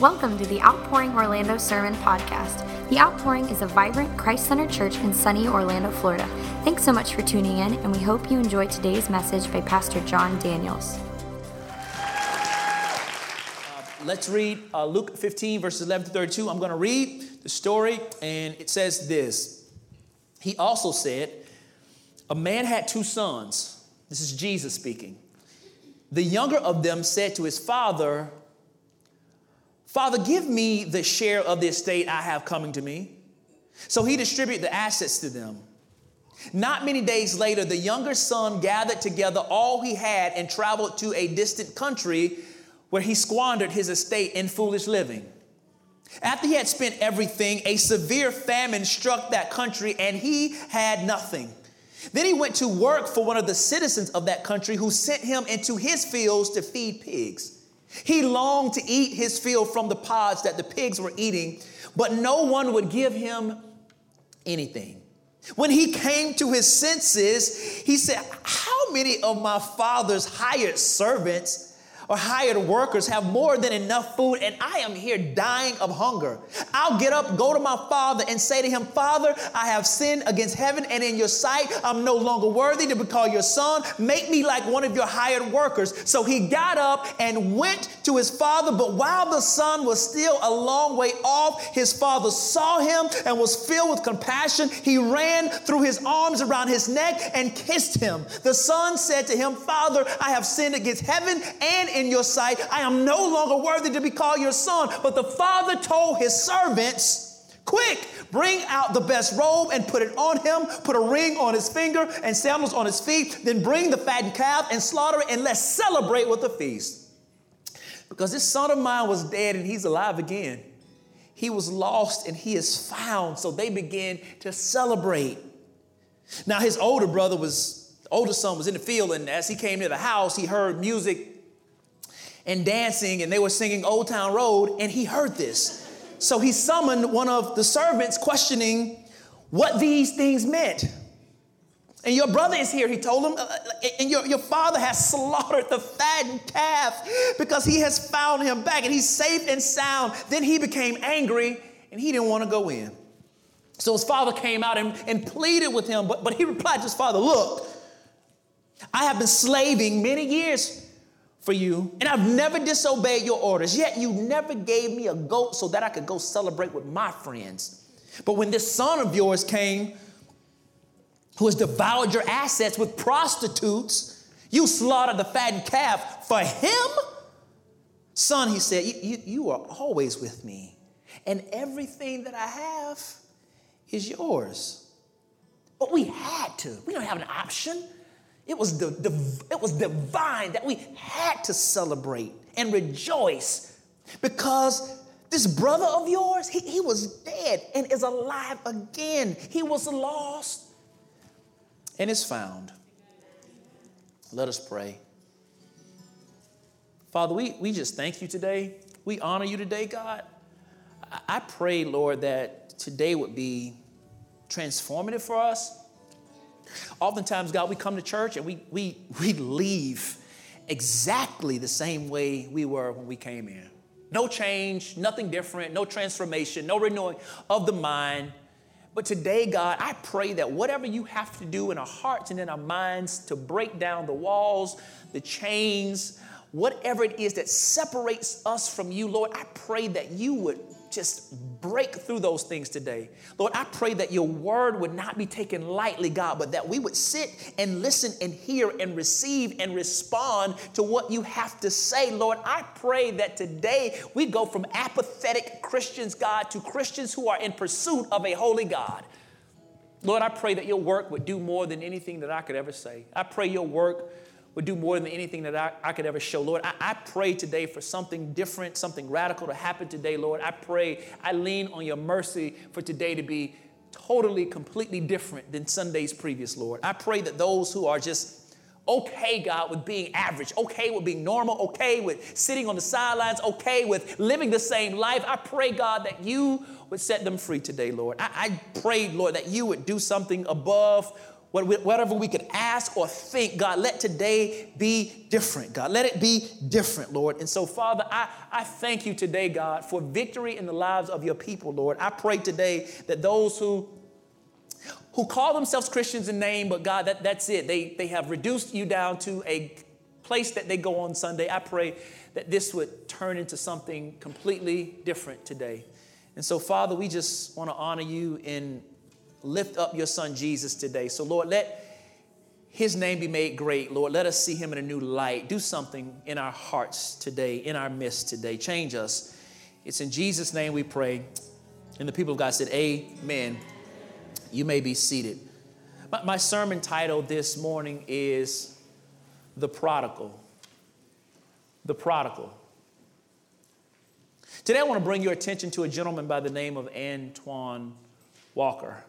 Welcome to the Outpouring Orlando Sermon Podcast. The Outpouring is a vibrant, Christ centered church in sunny Orlando, Florida. Thanks so much for tuning in, and we hope you enjoy today's message by Pastor John Daniels. Uh, let's read uh, Luke 15, verses 11 to 32. I'm going to read the story, and it says this He also said, A man had two sons. This is Jesus speaking. The younger of them said to his father, Father, give me the share of the estate I have coming to me. So he distributed the assets to them. Not many days later, the younger son gathered together all he had and traveled to a distant country where he squandered his estate in foolish living. After he had spent everything, a severe famine struck that country and he had nothing. Then he went to work for one of the citizens of that country who sent him into his fields to feed pigs. He longed to eat his fill from the pods that the pigs were eating, but no one would give him anything. When he came to his senses, he said, How many of my father's hired servants? Or hired workers have more than enough food, and I am here dying of hunger. I'll get up, go to my father, and say to him, Father, I have sinned against heaven and in your sight. I'm no longer worthy to be called your son. Make me like one of your hired workers. So he got up and went to his father, but while the son was still a long way off, his father saw him and was filled with compassion. He ran, threw his arms around his neck, and kissed him. The son said to him, Father, I have sinned against heaven and in your sight. I am no longer worthy to be called your son. But the father told his servants, Quick, bring out the best robe and put it on him, put a ring on his finger and sandals on his feet, then bring the fattened calf and slaughter it, and let's celebrate with a feast. Because this son of mine was dead and he's alive again. He was lost and he is found. So they began to celebrate. Now, his older brother was, older son was in the field, and as he came to the house, he heard music and dancing, and they were singing Old Town Road, and he heard this. So he summoned one of the servants, questioning what these things meant. And your brother is here, he told him, uh, uh, and your, your father has slaughtered the fattened calf because he has found him back and he's safe and sound. Then he became angry and he didn't want to go in. So his father came out and, and pleaded with him, but, but he replied to his father, Look, I have been slaving many years for you, and I've never disobeyed your orders, yet you never gave me a goat so that I could go celebrate with my friends. But when this son of yours came, who has devoured your assets with prostitutes, you slaughtered the fattened calf for him? Son, he said, you, you, are always with me, and everything that I have is yours. But we had to, we don't have an option. It was, the, the, it was divine that we had to celebrate and rejoice because this brother of yours, he, he was dead and is alive again. He was lost and is found. Let us pray. Father, we, we just thank you today. We honor you today, God. I, I pray, Lord, that today would be transformative for us. Oftentimes, God, we come to church and we, we, we leave exactly the same way we were when we came in. No change, nothing different, no transformation, no renewing of the mind. But today, God, I pray that whatever you have to do in our hearts and in our minds to break down the walls, the chains, whatever it is that separates us from you, Lord, I pray that you would just break through those things today. Lord, I pray that your word would not be taken lightly, God, but that we would sit and listen and hear and receive and respond to what you have to say. Lord, I pray that today we go from apathetic Christians, God, to Christians who are in pursuit of a holy God. Lord, I pray that your work would do more than anything that I could ever say. I pray your work would do more than anything that I, I could ever show. Lord, I, I pray today for something different, something radical to happen today, Lord. I pray, I lean on your mercy for today to be totally, completely different than Sundays previous, Lord. I pray that those who are just okay, God, with being average, okay with being normal, okay with sitting on the sidelines, okay with living the same life. I pray, God, that you would set them free today, Lord. I, I pray, Lord, that you would do something above whatever we could ask or think, God, let today be different, God. Let it be different, Lord. And so, Father, I, I thank you today, God, for victory in the lives of your people, Lord. I pray today that those who who call themselves Christians in name, but God, that, that's it. They, they have reduced you down to a place that they go on Sunday. I pray that this would turn into something completely different today. And so, Father, we just want to honor you and lift up your son Jesus today. So, Lord, let his name be made great, Lord. Let us see him in a new light. Do something in our hearts today, in our midst today. Change us. It's in Jesus' name we pray. And the people of God said, Amen. You may be seated. My, my sermon title this morning is The Prodigal. The Prodigal. Today, I want to bring your attention to a gentleman by the name of Antoine Walker.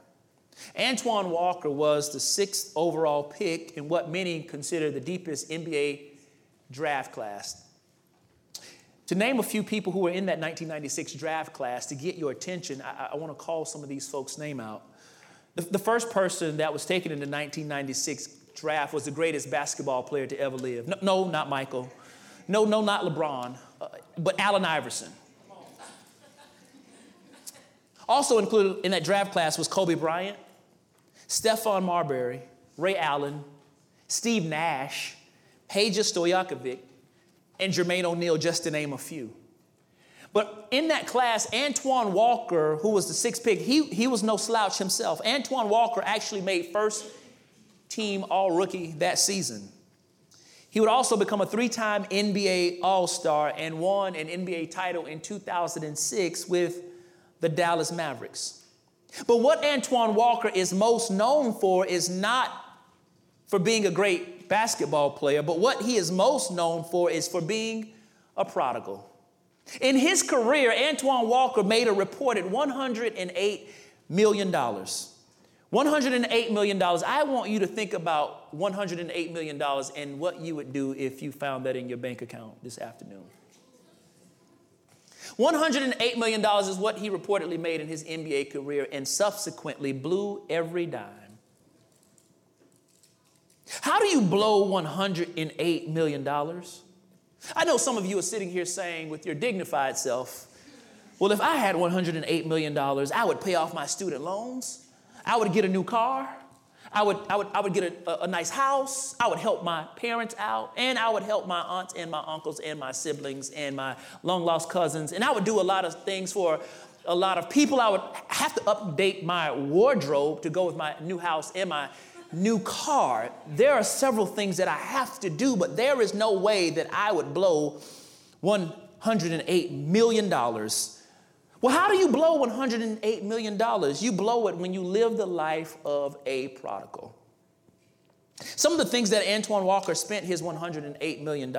Antoine Walker was the sixth overall pick in what many consider the deepest NBA draft class. To name a few people who were in that 1996 draft class to get your attention, I, I want to call some of these folks' name out. The, the first person that was taken in the 1996 draft was the greatest basketball player to ever live. No, no not Michael. No, no, not LeBron, uh, but Allen Iverson. Also included in that draft class was Kobe Bryant, Stephon Marbury, Ray Allen, Steve Nash, Peja Stojakovic, and Jermaine O'Neal, just to name a few. But in that class, Antoine Walker, who was the sixth pick, he, he was no slouch himself. Antoine Walker actually made first team all rookie that season. He would also become a three time NBA All Star and won an NBA title in 2006 with the Dallas Mavericks. But what Antoine Walker is most known for is not for being a great basketball player, but what he is most known for is for being a prodigal. In his career, Antoine Walker made a reported $108 million. $108 million. I want you to think about $108 million and what you would do if you found that in your bank account this afternoon. $108 million is what he reportedly made in his NBA career and subsequently blew every dime. How do you blow $108 million? I know some of you are sitting here saying with your dignified self, well, if I had $108 million, I would pay off my student loans. I would get a new car. I would, I would, I would get a, a, nice house. I would help my parents out. And I would help my aunts and my uncles and my siblings and my long lost cousins. And I would do a lot of things for a lot of people. I would have to update my wardrobe to go with my new house and my new car, there are several things that I have to do, but there is no way that I would blow $108 million. Well, how do you blow $108 million? You blow it when you live the life of a prodigal. Some of the things that Antoine Walker spent his $108 million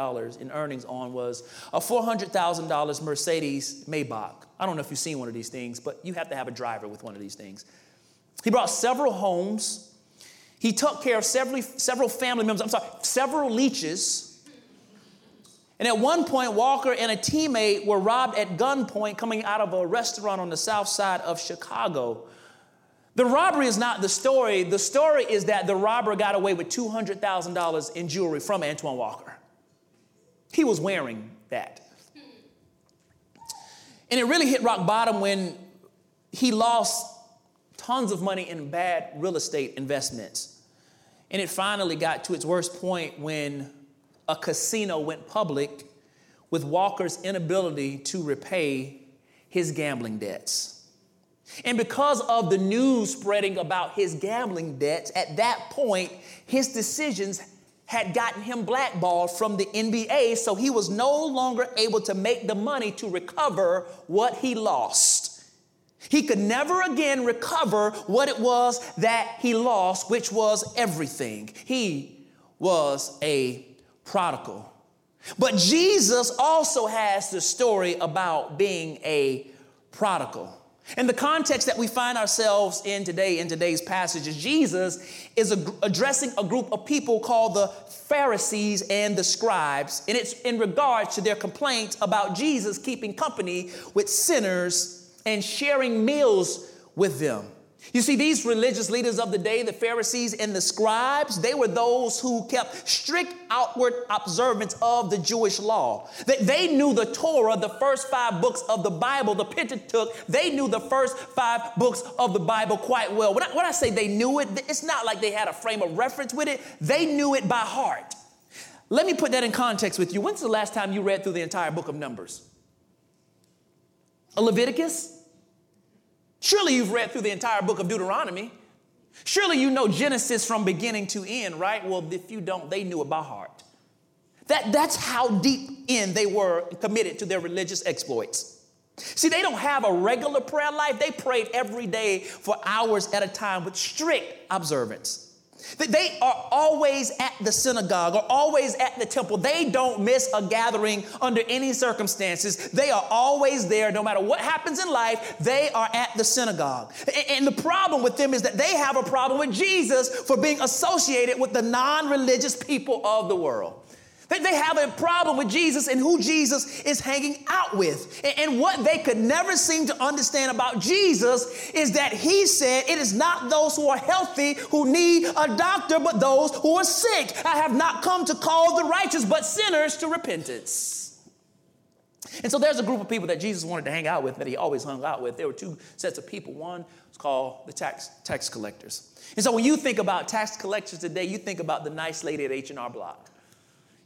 in earnings on was a $400,000 Mercedes Maybach. I don't know if you've seen one of these things, but you have to have a driver with one of these things. He brought several homes he took care of several, several family members, I'm sorry, several leeches. And at one point, Walker and a teammate were robbed at gunpoint coming out of a restaurant on the south side of Chicago. The robbery is not the story. The story is that the robber got away with $200,000 in jewelry from Antoine Walker. He was wearing that. And it really hit rock bottom when he lost tons of money in bad real estate investments. And it finally got to its worst point when a casino went public with Walker's inability to repay his gambling debts. And because of the news spreading about his gambling debts, at that point, his decisions had gotten him blackballed from the NBA, so he was no longer able to make the money to recover what he lost. He could never again recover what it was that he lost, which was everything. He was a prodigal. But Jesus also has the story about being a prodigal. In the context that we find ourselves in today, in today's passage, is Jesus is addressing a group of people called the Pharisees and the scribes, and it's in regards to their complaints about Jesus keeping company with sinners and sharing meals with them. You see, these religious leaders of the day, the Pharisees and the scribes, they were those who kept strict outward observance of the Jewish law. They, they knew the Torah, the first five books of the Bible, the Pentateuch, they knew the first five books of the Bible quite well. When I, when I say they knew it, it's not like they had a frame of reference with it, they knew it by heart. Let me put that in context with you. When's the last time you read through the entire book of Numbers? A Leviticus? Surely you've read through the entire book of Deuteronomy. Surely you know Genesis from beginning to end, right? Well, if you don't, they knew it by heart. That, that's how deep in they were committed to their religious exploits. See, they don't have a regular prayer life. They prayed every day for hours at a time with strict observance. They are always at the synagogue or always at the temple. They don't miss a gathering under any circumstances. They are always there, no matter what happens in life, they are at the synagogue. And the problem with them is that they have a problem with Jesus for being associated with the non religious people of the world. They have a problem with Jesus and who Jesus is hanging out with. And what they could never seem to understand about Jesus is that he said, It is not those who are healthy who need a doctor, but those who are sick. I have not come to call the righteous, but sinners to repentance. And so there's a group of people that Jesus wanted to hang out with that he always hung out with. There were two sets of people. One was called the tax, tax collectors. And so when you think about tax collectors today, you think about the nice lady at H&R Block.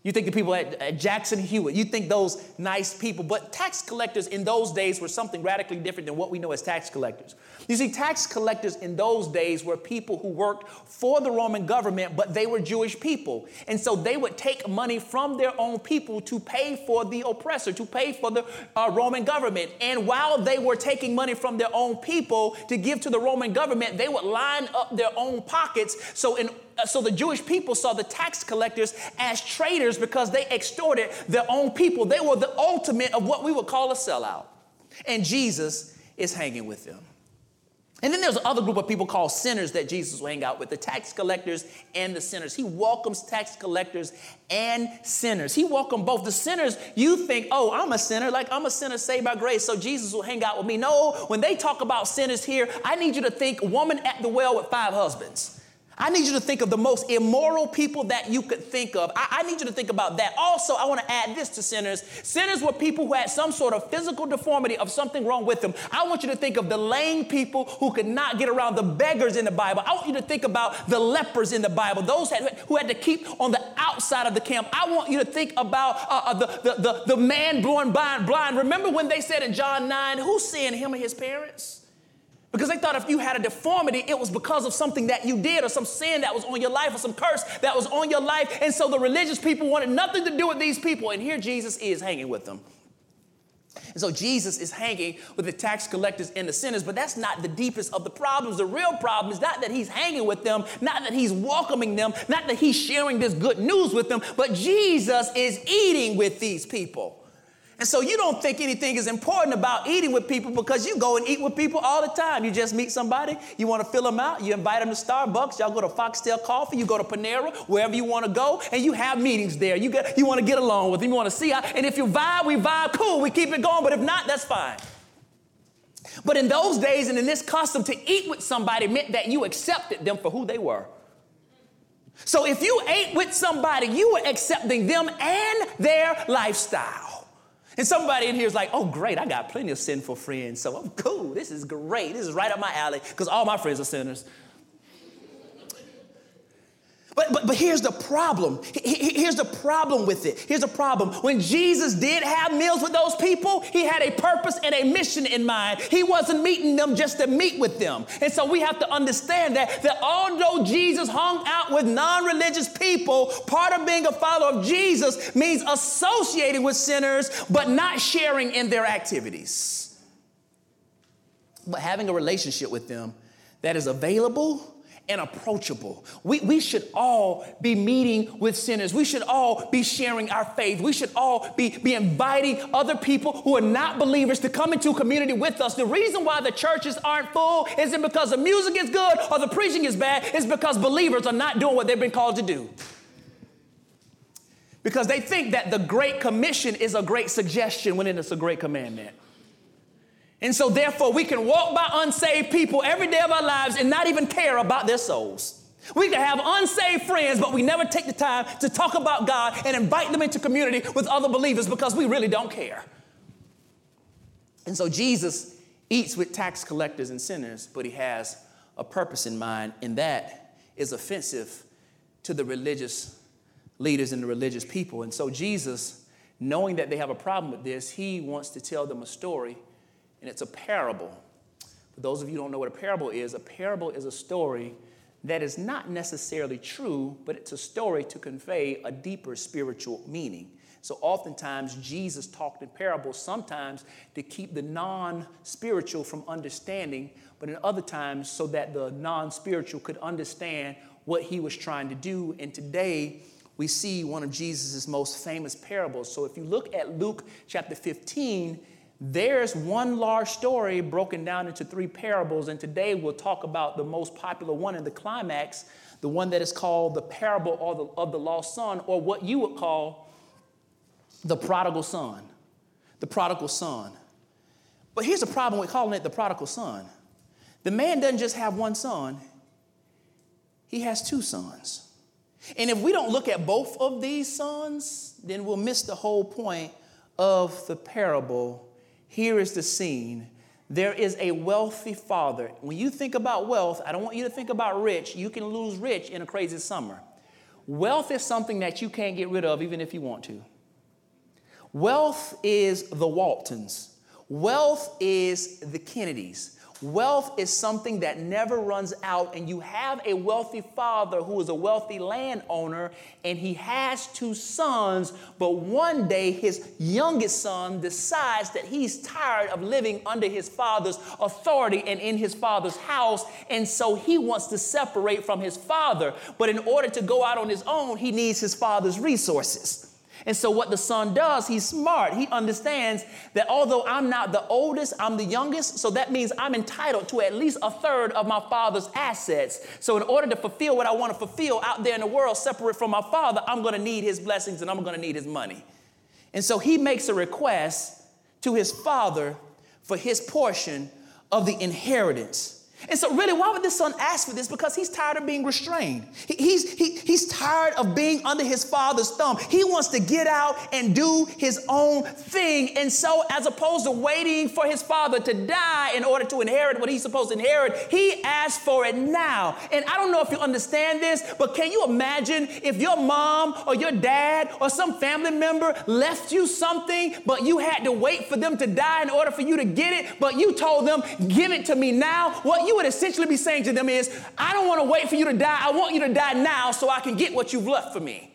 You think the people at, at, Jackson Hewitt, you think those nice people, but tax collectors in those days were something radically different than what we know as tax collectors. You see, tax collectors in those days were people who worked for the Roman government, but they were Jewish people. And so they would take money from their own people to pay for the oppressor, to pay for the uh, Roman government. And while they were taking money from their own people to give to the Roman government, they would line up their own pockets. So in uh, so the Jewish people saw the tax collectors as traitors because they extorted their own people. They were the ultimate of what we would call a sellout. And Jesus is hanging with them. And then there's another group of people called sinners that Jesus will hang out with the tax collectors and the sinners. He welcomes tax collectors and sinners. He welcomes both. The sinners, you think, oh, I'm a sinner, like I'm a sinner saved by grace, so Jesus will hang out with me. No, when they talk about sinners here, I need you to think woman at the well with five husbands. I need you to think of the most immoral people that you could think of. I, I, need you to think about that. Also, I want to add this to sinners. Sinners were people who had some sort of physical deformity of something wrong with them. I want you to think of the lame people who could not get around, the beggars in the Bible. I want you to think about the lepers in the Bible, those had, who had to keep on the outside of the camp. I want you to think about uh, uh, the, the, the, the man born blind, blind. Remember when they said in John 9, who sinned, him or his parents? Because they thought if you had a deformity, it was because of something that you did or some sin that was on your life or some curse that was on your life. And so the religious people wanted nothing to do with these people. And here Jesus is hanging with them. And so Jesus is hanging with the tax collectors and the sinners, but that's not the deepest of the problems. The real problem is not that he's hanging with them, not that he's welcoming them, not that he's sharing this good news with them, but Jesus is eating with these people. And so you don't think anything is important about eating with people because you go and eat with people all the time. You just meet somebody, you want to fill them out, you invite them to Starbucks, y'all go to Foxtail Coffee, you go to Panera, wherever you want to go, and you have meetings there. You, get, you want to get along with them, you want to see how, and if you vibe, we vibe, cool, we keep it going, but if not, that's fine. But in those days and in this custom, to eat with somebody meant that you accepted them for who they were. So if you ate with somebody, you were accepting them and their lifestyle. And somebody in here is like, oh, great, I got plenty of sinful friends, so I'm cool. This is great. This is right up my alley because all my friends are sinners. But, but, but here's the problem. Here's the problem with it. Here's the problem. When Jesus did have meals with those people, he had a purpose and a mission in mind. He wasn't meeting them just to meet with them. And so we have to understand that, that although Jesus hung out with non religious people, part of being a follower of Jesus means associating with sinners, but not sharing in their activities. But having a relationship with them that is available and approachable. We, we should all be meeting with sinners. We should all be sharing our faith. We should all be, be inviting other people who are not believers to come into community with us. The reason why the churches aren't full isn't because the music is good or the preaching is bad, it's because believers are not doing what they've been called to do. Because they think that the Great Commission is a great suggestion when it is a great commandment. And so, therefore, we can walk by unsaved people every day of our lives and not even care about their souls. We can have unsaved friends, but we never take the time to talk about God and invite them into community with other believers because we really don't care. And so, Jesus eats with tax collectors and sinners, but he has a purpose in mind, and that is offensive to the religious leaders and the religious people. And so, Jesus, knowing that they have a problem with this, he wants to tell them a story, and it's a parable. For those of you who don't know what a parable is, a parable is a story that is not necessarily true, but it's a story to convey a deeper spiritual meaning. So oftentimes Jesus talked in parables, sometimes to keep the non spiritual from understanding, but in other times so that the non spiritual could understand what he was trying to do. And today we see one of Jesus' most famous parables. So if you look at Luke chapter 15, there's one large story broken down into three parables, and today we'll talk about the most popular one in the climax, the one that is called the parable of the, lost son, or what you would call the prodigal son. The prodigal son. But here's the problem with calling it the prodigal son the man doesn't just have one son, he has two sons. And if we don't look at both of these sons, then we'll miss the whole point of the parable. Here is the scene. There is a wealthy father. When you think about wealth, I don't want you to think about rich. You can lose rich in a crazy summer. Wealth is something that you can't get rid of even if you want to. Wealth is the Waltons. Wealth is the Kennedys. Wealth is something that never runs out, and you have a wealthy father who is a wealthy landowner, and he has two sons. But one day, his youngest son decides that he's tired of living under his father's authority and in his father's house, and so he wants to separate from his father. But in order to go out on his own, he needs his father's resources. And so, what the son does, he's smart. He understands that although I'm not the oldest, I'm the youngest. So, that means I'm entitled to at least a third of my father's assets. So, in order to fulfill what I want to fulfill out there in the world, separate from my father, I'm going to need his blessings and I'm going to need his money. And so, he makes a request to his father for his portion of the inheritance. And so, really, why would this son ask for this? Because he's tired of being restrained. He, he's, he, he's tired of being under his father's thumb. He wants to get out and do his own thing. And so, as opposed to waiting for his father to die in order to inherit what he's supposed to inherit, he asks for it now. And I don't know if you understand this, but can you imagine if your mom or your dad or some family member left you something, but you had to wait for them to die in order for you to get it, but you told them, give it to me now? What you would essentially be saying to them is, I don't want to wait for you to die. I want you to die now so I can get what you've left for me.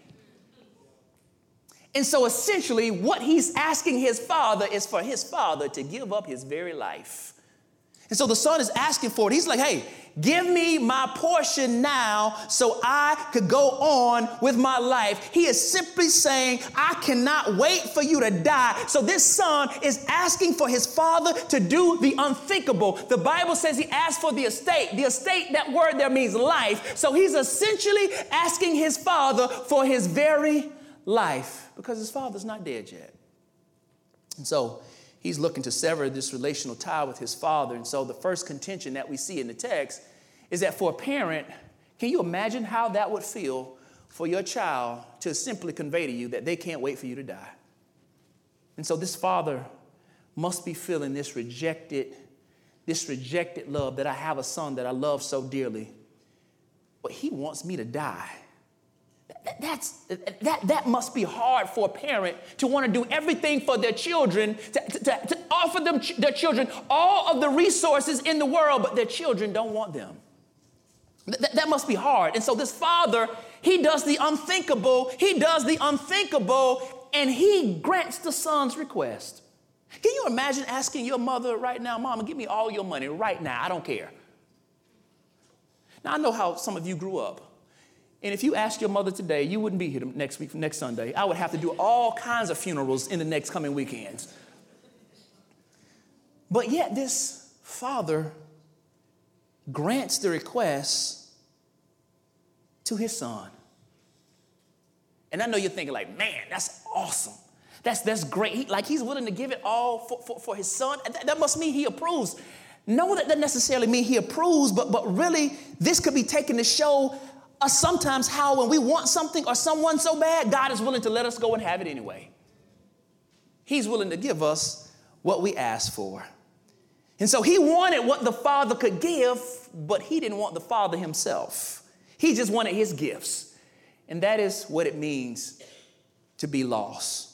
And so essentially, what he's asking his father is for his father to give up his very life. And so the son is asking for it. He's like, hey, Give me my portion now so I could go on with my life. He is simply saying, I cannot wait for you to die. So this son is asking for his father to do the unthinkable. The Bible says he asked for the estate. The estate, that word there means life. So he's essentially asking his father for his very life because his father's not dead yet. And so he's looking to sever this relational tie with his father. And so the first contention that we see in the text is that for a parent, can you imagine how that would feel for your child to simply convey to you that they can't wait for you to die? And so this father must be feeling this rejected, this rejected love that I have a son that I love so dearly, but he wants me to die. That's, that, that must be hard for a parent to want to do everything for their children, to, to, to offer them their children all of the resources in the world, but their children don't want them. Th- that must be hard. And so this father, he does the unthinkable, he does the unthinkable, and he grants the son's request. Can you imagine asking your mother right now, Mama, give me all your money right now, I don't care. Now, I know how some of you grew up. And if you asked your mother today, you wouldn't be here next week, next Sunday. I would have to do all kinds of funerals in the next coming weekends. But yet, this father grants the request to his son. And I know you're thinking, like, man, that's awesome. That's, that's great. He, like he's willing to give it all for, for, for his son. That, that must mean he approves. No, that doesn't necessarily mean he approves, but, but really, this could be taken to show us sometimes how when we want something or someone so bad, God is willing to let us go and have it anyway. He's willing to give us what we ask for. And so he wanted what the Father could give, but he didn't want the Father himself. He just wanted his gifts. And that is what it means to be lost.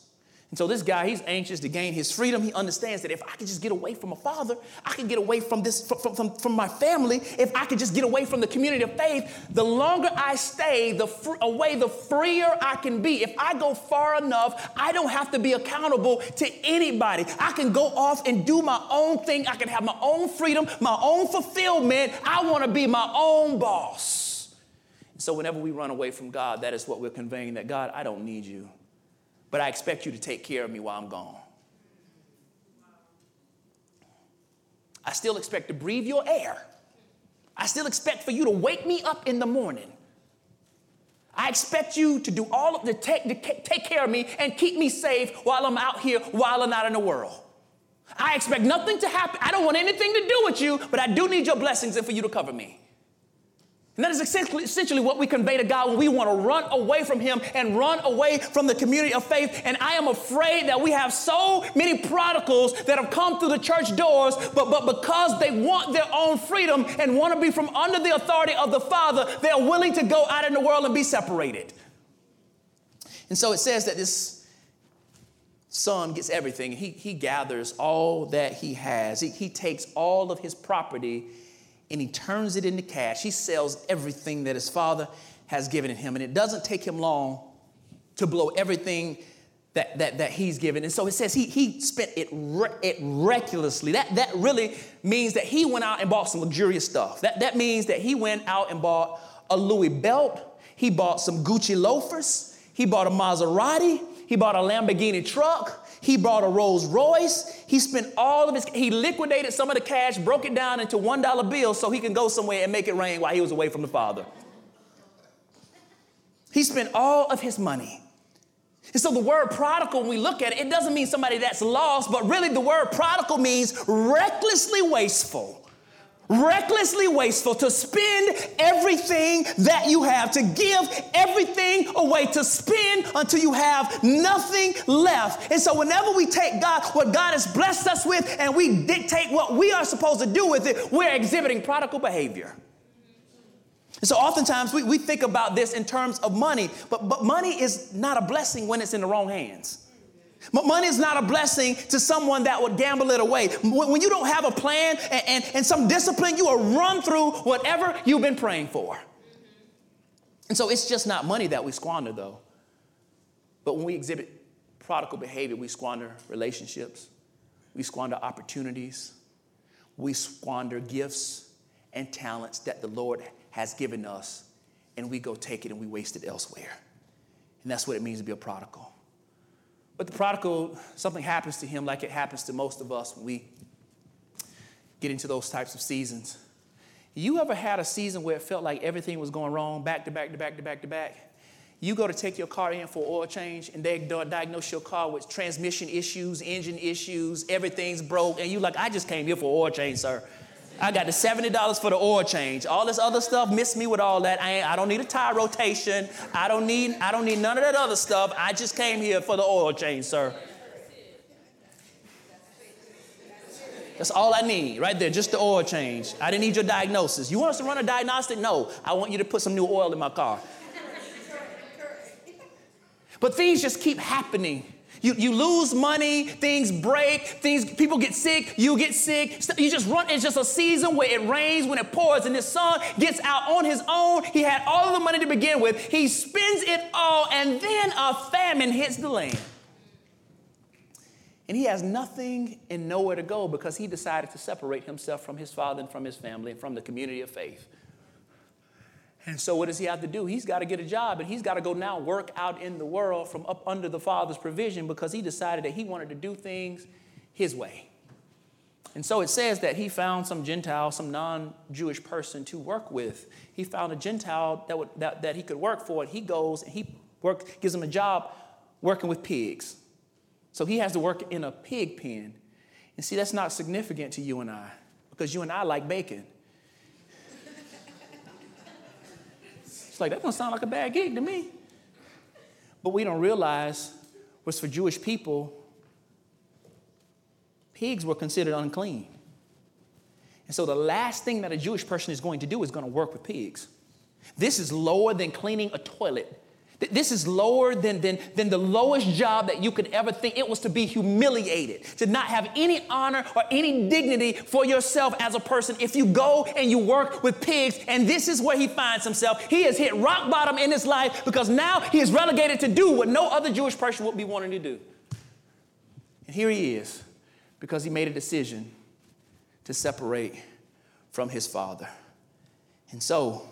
And so this guy, he's anxious to gain his freedom. He understands that if I could just get away from a father, I could get away from this, from, from, from my family. If I could just get away from the community of faith, the longer I stay the fr- away, the freer I can be. If I go far enough, I don't have to be accountable to anybody. I can go off and do my own thing. I can have my own freedom, my own fulfillment. I want to be my own boss. So whenever we run away from God, that is what we're conveying that God, I don't need you but I expect you to take care of me while I'm gone. I still expect to breathe your air. I still expect for you to wake me up in the morning. I expect you to do all of the take, to take care of me and keep me safe while I'm out here, while I'm out in the world. I expect nothing to happen. I don't want anything to do with you, but I do need your blessings and for you to cover me. And that is essentially what we convey to God when we want to run away from Him and run away from the community of faith. And I am afraid that we have so many prodigals that have come through the church doors, but, but because they want their own freedom and want to be from under the authority of the Father, they are willing to go out in the world and be separated. And so it says that this son gets everything. He, he gathers all that he has, he, he takes all of his property and he turns it into cash. He sells everything that his father has given him. And it doesn't take him long to blow everything that, that, that he's given. And so it says he, he spent it, re- it recklessly. That, that really means that he went out and bought some luxurious stuff. That, that means that he went out and bought a Louis belt. He bought some Gucci loafers. He bought a Maserati. He bought a Lamborghini truck. He bought a Rolls Royce. He spent all of his, he liquidated some of the cash, broke it down into $1 bills so he can go somewhere and make it rain while he was away from the Father. He spent all of his money. And so the word prodigal, when we look at it, it doesn't mean somebody that's lost, but really the word prodigal means recklessly wasteful recklessly wasteful, to spend everything that you have, to give everything away, to spend until you have nothing left. And so, whenever we take God, what God has blessed us with, and we dictate what we are supposed to do with it, we're exhibiting prodigal behavior. And so, oftentimes we, we think about this in terms of money, but, but money is not a blessing when it's in the wrong hands. Money is not a blessing to someone that would gamble it away. When you don't have a plan and, and, and, some discipline, you will run through whatever you've been praying for. And so it's just not money that we squander, though. But when we exhibit prodigal behavior, we squander relationships, we squander opportunities, we squander gifts and talents that the Lord has given us, and we go take it and we waste it elsewhere. And that's what it means to be a prodigal. But the prodigal, something happens to him like it happens to most of us when we get into those types of seasons. You ever had a season where it felt like everything was going wrong, back to back to back to back to back? You go to take your car in for oil change, and they diagnose your car with transmission issues, engine issues, everything's broke, and you're like, I just came here for oil change, sir. I got the $70 for the oil change. All this other stuff, miss me with all that. I, I don't need a tire rotation. I don't need, I don't need none of that other stuff. I just came here for the oil change, sir. That's all I need right there, just the oil change. I didn't need your diagnosis. You want us to run a diagnostic? No. I want you to put some new oil in my car. But things just keep happening you, you lose money, things break, things people get sick, you get sick. You just run, it's just a season where it rains, when it pours, and this son gets out on his own. He had all of the money to begin with. He spends it all, and then a famine hits the land. And he has nothing and nowhere to go because he decided to separate himself from his father and from his family and from the community of faith. And so, what does he have to do? He's got to get a job and he's got to go now work out in the world from up under the Father's provision because he decided that he wanted to do things his way. And so it says that he found some Gentile, some non Jewish person to work with. He found a Gentile that, would, that, that he could work for, and he goes and he work, gives him a job working with pigs. So he has to work in a pig pen. And see, that's not significant to you and I because you and I like bacon. It's like, that don't sound like a bad gig to me. But we don't realize was for Jewish people, pigs were considered unclean. And so the last thing that a Jewish person is going to do is going to work with pigs. This is lower than cleaning a toilet. This is lower than, than, than the lowest job that you could ever think. It was to be humiliated, to not have any honor or any dignity for yourself as a person if you go and you work with pigs. And this is where he finds himself. He has hit rock bottom in his life because now he is relegated to do what no other Jewish person would be wanting to do. And here he is because he made a decision to separate from his father. And so,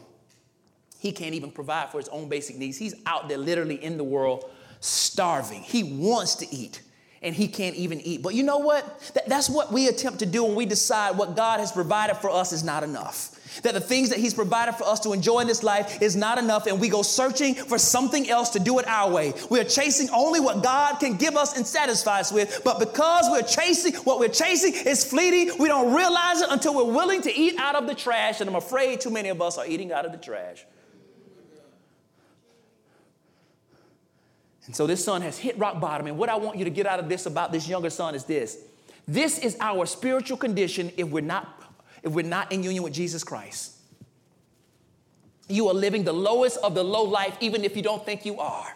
he can't even provide for his own basic needs. He's out there literally in the world starving. He wants to eat and he can't even eat. But you know what? that's what we attempt to do when we decide what God has provided for us is not enough. That the things that He's provided for us to enjoy in this life is not enough, and we go searching for something else to do it our way. We are chasing only what God can give us and satisfy us with, but because we're chasing what we're chasing is fleeting, we don't realize it until we're willing to eat out of the trash, and I'm afraid too many of us are eating out of the trash. And so this son has hit rock bottom. And what I want you to get out of this about this younger son is this. This is our spiritual condition if we're not if we're not in union with Jesus Christ. You are living the lowest of the low life even if you don't think you are.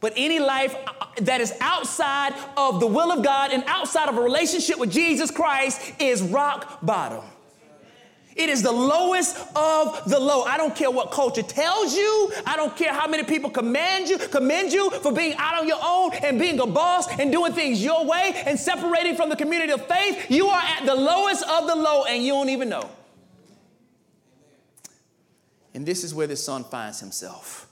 But any life uh, that is outside of the will of God and outside of a relationship with Jesus Christ is rock bottom. It is the lowest of the low. I don't care what culture tells you. I don't care how many people commend you, commend you for being out on your own and being a boss and doing things your way and separating from the community of faith. You are at the lowest of the low and you don't even know. And this is where the son finds himself.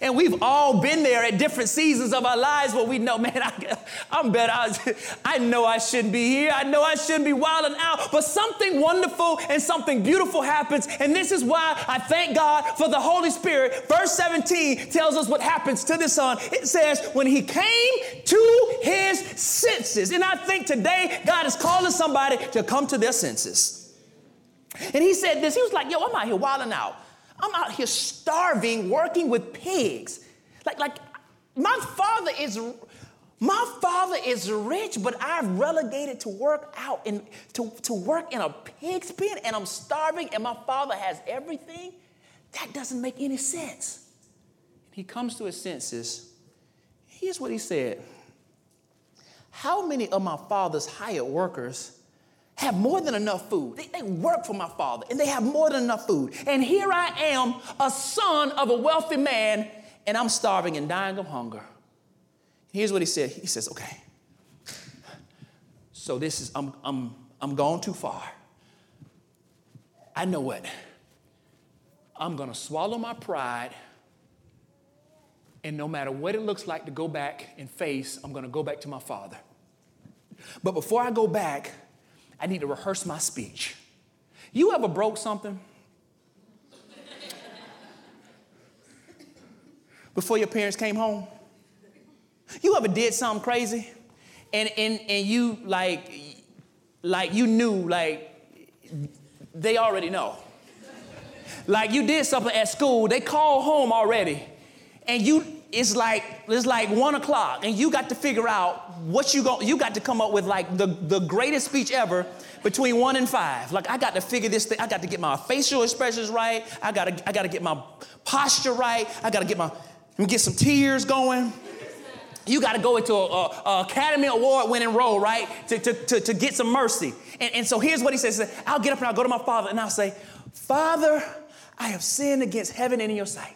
And we've all been there at different seasons of our lives where we know, man, I, am better. I, I know I shouldn't be here. I know I shouldn't be wilding out. But something wonderful and something beautiful happens. And this is why I thank God for the Holy Spirit. Verse 17 tells us what happens to the Son. It says, when he came to his senses. And I think today God is calling somebody to come to their senses. And he said this. He was like, yo, I'm out here wilding out. I'm out here starving, working with pigs. Like, like my father is my father is rich, but I've relegated to work out and to, to work in a pig's pen and I'm starving and my father has everything. That doesn't make any sense. He comes to his senses. Here's what he said. How many of my father's hired workers have more than enough food. They, they, work for my father and they have more than enough food. And here I am, a son of a wealthy man, and I'm starving and dying of hunger. Here's what he said He says, Okay, so this is, I'm, I'm, I'm gone too far. I know what. I'm going to swallow my pride. And no matter what it looks like to go back and face, I'm going to go back to my father. But before I go back, I need to rehearse my speech. You ever broke something? Before your parents came home? You ever did something crazy? And, and, and you like, like you knew, like, they already know. Like you did something at school, they call home already, and you it's like it's like one o'clock, and you got to figure out what you go. You got to come up with like the, the greatest speech ever between one and five. Like I got to figure this thing. I got to get my facial expressions right. I got to I got to get my posture right. I got to get my get some tears going. You got to go into a, Academy Award winning role, right, to, to, to, to get some mercy. And, and so here's what he says I'll get up and I'll go to my father and I'll say, Father, I have sinned against heaven and in your sight.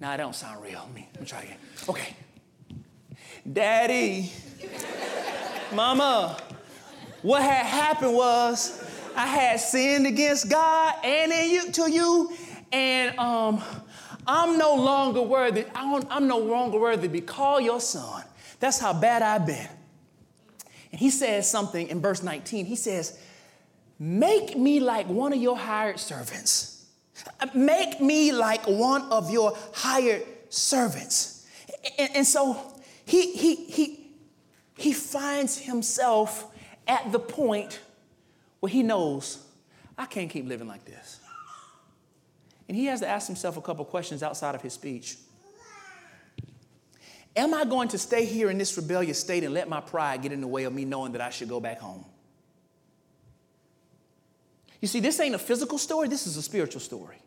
Now, that don't sound real. Let me, let me try again. Okay. Daddy, Mama, what had happened was I had sinned against God and in you, to you, and um, I'm no longer worthy. I'm no longer worthy to be called your son. That's how bad I've been. And he says something in verse 19. He says, Make me like one of your hired servants. Make me like one of your hired servants. And, and so he, he, he, he finds himself at the point where he knows, I can't keep living like this. And he has to ask himself a couple questions outside of his speech. Am I going to stay here in this rebellious state and let my pride get in the way of me knowing that I should go back home? You see, this ain't a physical story, this is a spiritual story.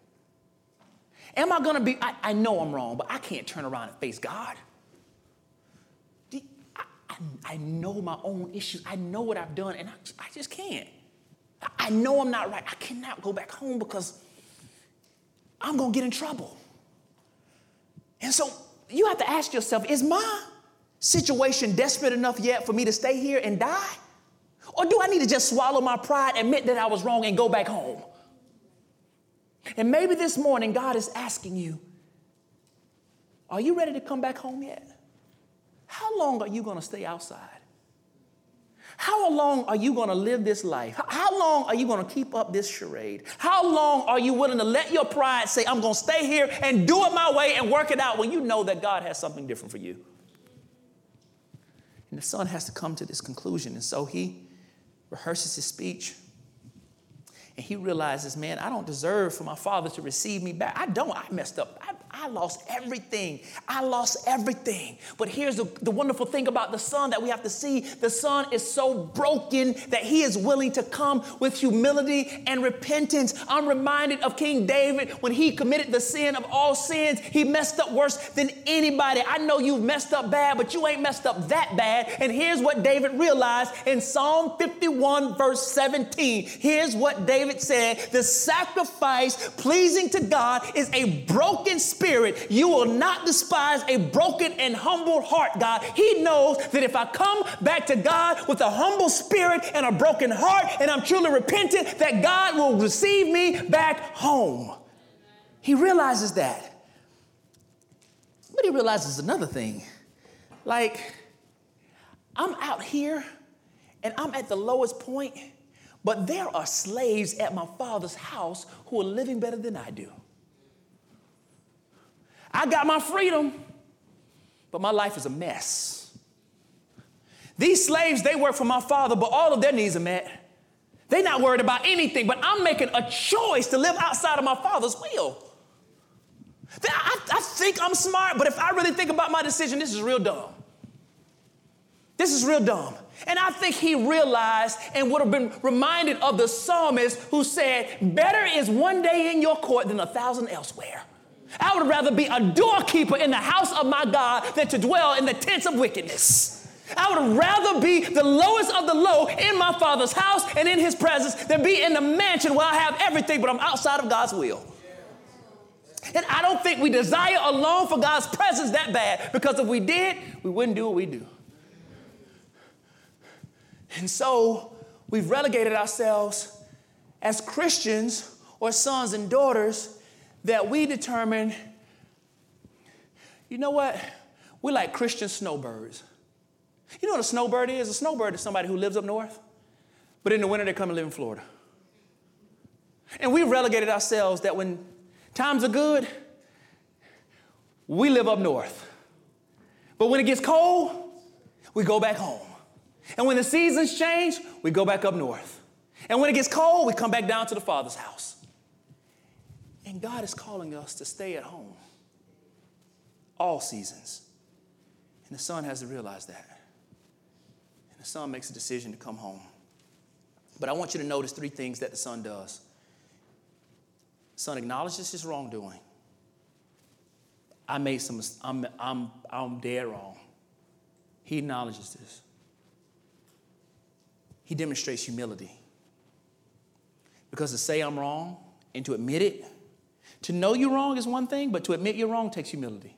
Am I going to be, I, I, know I'm wrong, but I can't turn around and face God. I, I, I know my own issues. I know what I've done, and I, just can't. I know I'm not right. I cannot go back home because I'm going to get in trouble. And so you have to ask yourself is my situation desperate enough yet for me to stay here and die? Or do I need to just swallow my pride, admit that I was wrong, and go back home? And maybe this morning God is asking you, Are you ready to come back home yet? How long are you going to stay outside? How long are you going to live this life? How long are you going to keep up this charade? How long are you willing to let your pride say, I'm going to stay here and do it my way and work it out when you know that God has something different for you? And the son has to come to this conclusion. And so he rehearses his speech. And he realizes, man, I don't deserve for my father to receive me back. I don't. I messed up. I, lost everything. I lost everything. But here's the, the wonderful thing about the son that we have to see the son is so broken that he is willing to come with humility and repentance. I'm reminded of King David when he committed the sin of all sins. He messed up worse than anybody. I know you've messed up bad, but you ain't messed up that bad. And here's what David realized in Psalm 51, verse 17. Here's what David said The sacrifice pleasing to God is a broken spirit spirit, you will not despise a broken and humble heart, God. He knows that if I come back to God with a humble spirit and a broken heart and I'm truly repentant, that God will receive me back home. He realizes that. But he realizes another thing. Like, I'm out here and I'm at the lowest point, but there are slaves at my father's house who are living better than I do. I got my freedom, but my life is a mess. These slaves, they work for my father, but all of their needs are met. They're not worried about anything, but I'm making a choice to live outside of my father's will. I, I think I'm smart, but if I really think about my decision, this is real dumb. This is real dumb. And I think he realized and would have been reminded of the psalmist who said, Better is one day in your court than a thousand elsewhere. I would rather be a doorkeeper in the house of my God than to dwell in the tents of wickedness. I would rather be the lowest of the low in my father's house and in his presence than be in the mansion where I have everything, but I'm outside of God's will. And I don't think we desire alone for God's presence that bad because if we did, we wouldn't do what we do. And so we've relegated ourselves as Christians or sons and daughters that we determine, you know what? We're like Christian snowbirds. You know what a snowbird is? A snowbird is somebody who lives up north, but in the winter they come and live in Florida. And we relegated ourselves that when times are good, we live up north. But when it gets cold, we go back home. And when the seasons change, we go back up north. And when it gets cold, we come back down to the Father's house. And God is calling us to stay at home all seasons. And the son has to realize that. And the son makes a decision to come home. But I want you to notice three things that the son does. The son acknowledges his wrongdoing. I made some, I'm, I'm, I'm dead wrong. He acknowledges this. He demonstrates humility. Because to say I'm wrong and to admit it to know you're wrong is one thing, but to admit you're wrong takes humility.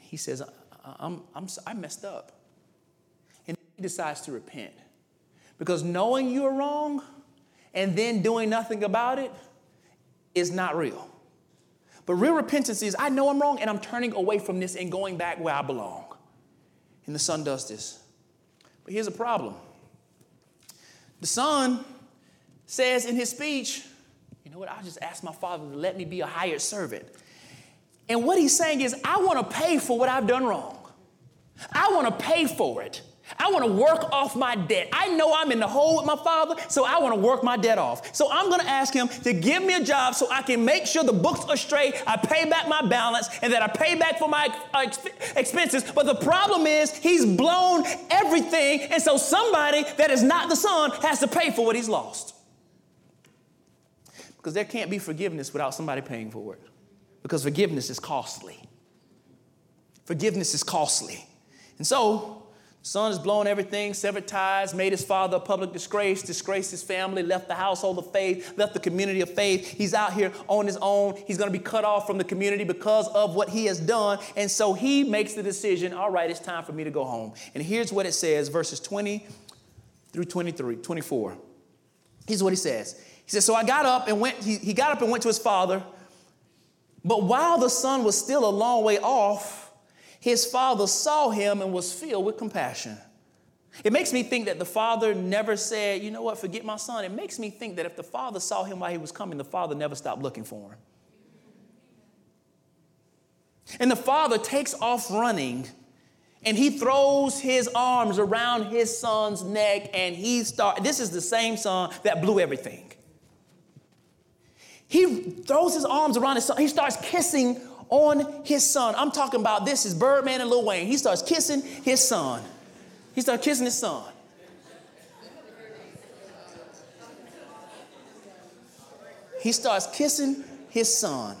He says, I'm, I'm, I messed up. And he decides to repent. Because knowing you're wrong and then doing nothing about it is not real. But real repentance is I know I'm wrong and I'm turning away from this and going back where I belong. And the son does this. But here's a problem the son says in his speech, know what? I'll just ask my father to let me be a hired servant. And what he's saying is, I want to pay for what I've done wrong. I want to pay for it. I want to work off my debt. I know I'm in the hole with my father, so I want to work my debt off. So I'm going to ask him to give me a job so I can make sure the books are straight, I pay back my balance, and that I pay back for my uh, expenses. But the problem is, he's blown everything, and so somebody that is not the son has to pay for what he's lost. Because there can't be forgiveness without somebody paying for it. Because forgiveness is costly. Forgiveness is costly. And so, son has blown everything, severed ties, made his father a public disgrace, disgraced his family, left the household of faith, left the community of faith. He's out here on his own. He's going to be cut off from the community because of what he has done. And so he makes the decision all right, it's time for me to go home. And here's what it says verses 20 through 23, 24. Here's what he says. He says, So I got up and went, he, he got up and went to his father. But while the son was still a long way off, his father saw him and was filled with compassion. It makes me think that the father never said, You know what, forget my son. It makes me think that if the father saw him while he was coming, the father never stopped looking for him. And the father takes off running and he throws his arms around his son's neck and he start this is the same son that blew everything he throws his arms around his son he starts kissing on his son. I'm talking about this is Birdman and Lil Wayne. He starts kissing his son. He starts kissing his son. He starts kissing his son.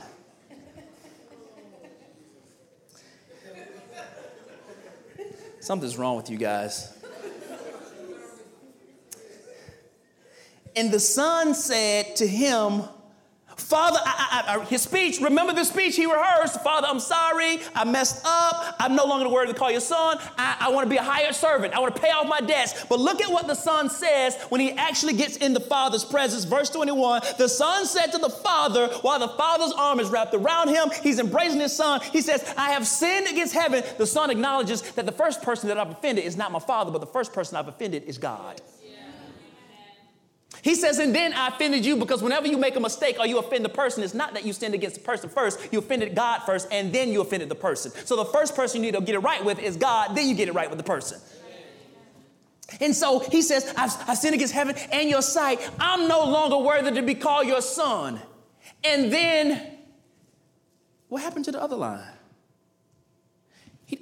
Something's wrong with you guys. And the son said to him, Father, I, I, I, his speech, remember the speech he rehearsed. Father, I'm sorry. I messed up. I'm no longer worthy to call you son. I, want to be a hired servant. I want to pay off my debts. But look at what the son says when he actually gets in the father's presence. Verse 21 The son said to the father, while the father's arm is wrapped around him, he's embracing his son. He says, I have sinned against heaven. The son acknowledges that the first person that I've offended is not my father, but the first person I've offended is God. He says, and then I offended you because whenever you make a mistake or you offend the person, it's not that you sinned against the person first, you offended God first, and then you offended the person. So the first person you need to get it right with is God, then you get it right with the person. And so he says, I've, I've sinned against heaven and your sight. I'm no longer worthy to be called your son. And then, what happened to the other line? He,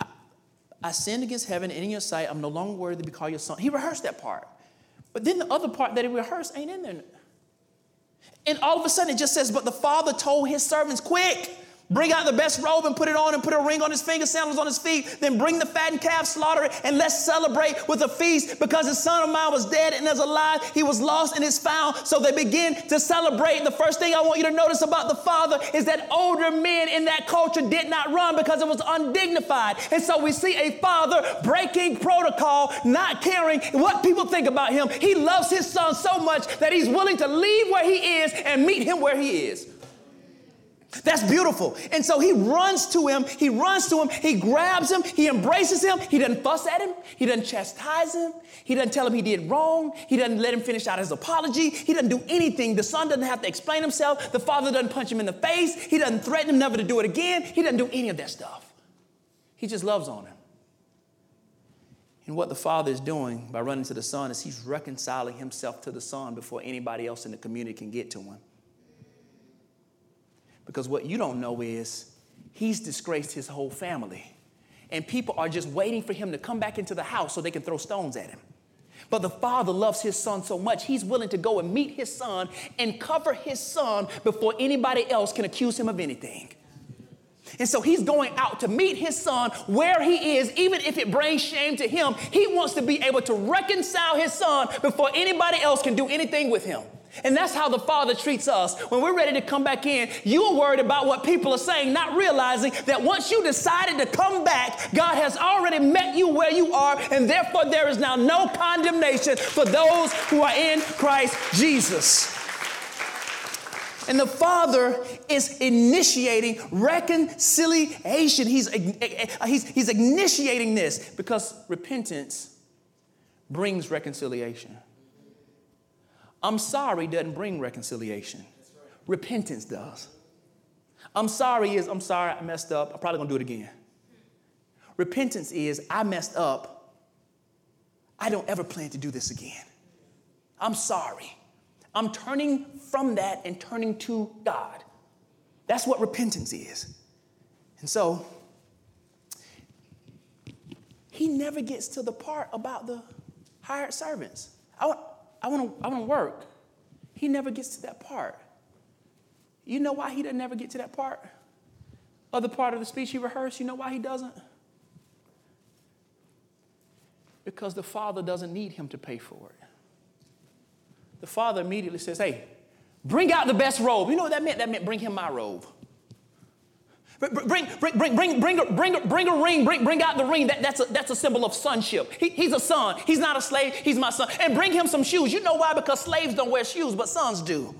I, I sinned against heaven and in your sight. I'm no longer worthy to be called your son. He rehearsed that part. But then the other part that he rehearsed ain't in there. And all of a sudden it just says, But the father told his servants, Quick, Bring out the best robe and put it on and put a ring on his finger, sandals on his feet. Then bring the fattened calf, slaughter it, and let's celebrate with a feast because the son of mine was dead and is alive. He was lost and is found. So they begin to celebrate. The first thing I want you to notice about the father is that older men in that culture did not run because it was undignified. And so we see a father breaking protocol, not caring what people think about him. He loves his son so much that he's willing to leave where he is and meet him where he is. That's beautiful. And so he runs to him, he runs to him, he grabs him, he embraces him. He doesn't fuss at him, he doesn't chastise him, he doesn't tell him he did wrong, he doesn't let him finish out his apology, he doesn't do anything. The son doesn't have to explain himself, the father doesn't punch him in the face, he doesn't threaten him never to do it again, he doesn't do any of that stuff. He just loves on him. And what the father is doing by running to the son is he's reconciling himself to the son before anybody else in the community can get to him. Because what you don't know is he's disgraced his whole family. And people are just waiting for him to come back into the house so they can throw stones at him. But the father loves his son so much, he's willing to go and meet his son and cover his son before anybody else can accuse him of anything. And so he's going out to meet his son where he is, even if it brings shame to him. He wants to be able to reconcile his son before anybody else can do anything with him. And that's how the Father treats us. When we're ready to come back in, you're worried about what people are saying, not realizing that once you decided to come back, God has already met you where you are, and therefore there is now no condemnation for those who are in Christ Jesus. And the Father is initiating reconciliation. He's, he's, he's initiating this because repentance brings reconciliation. I'm sorry doesn't bring reconciliation. Repentance does. I'm sorry is I'm sorry I messed up. I'm probably gonna do it again. repentance is I messed up. I don't ever plan to do this again. I'm sorry. I'm turning from that and turning to God. That's what repentance is. And so, he never gets to the part about the hired servants. I I want, to, I want to work. He never gets to that part. You know why he doesn't ever get to that part? Other part of the speech he rehearsed, you know why he doesn't? Because the father doesn't need him to pay for it. The father immediately says, Hey, bring out the best robe. You know what that meant? That meant bring him my robe. Bring, bring, bring, bring, bring, bring, a, bring a ring, bring, bring out the ring. That, that's, a, that's a symbol of sonship. He, he's a son. He's not a slave. He's my son. And bring him some shoes. You know why? Because slaves don't wear shoes, but sons do.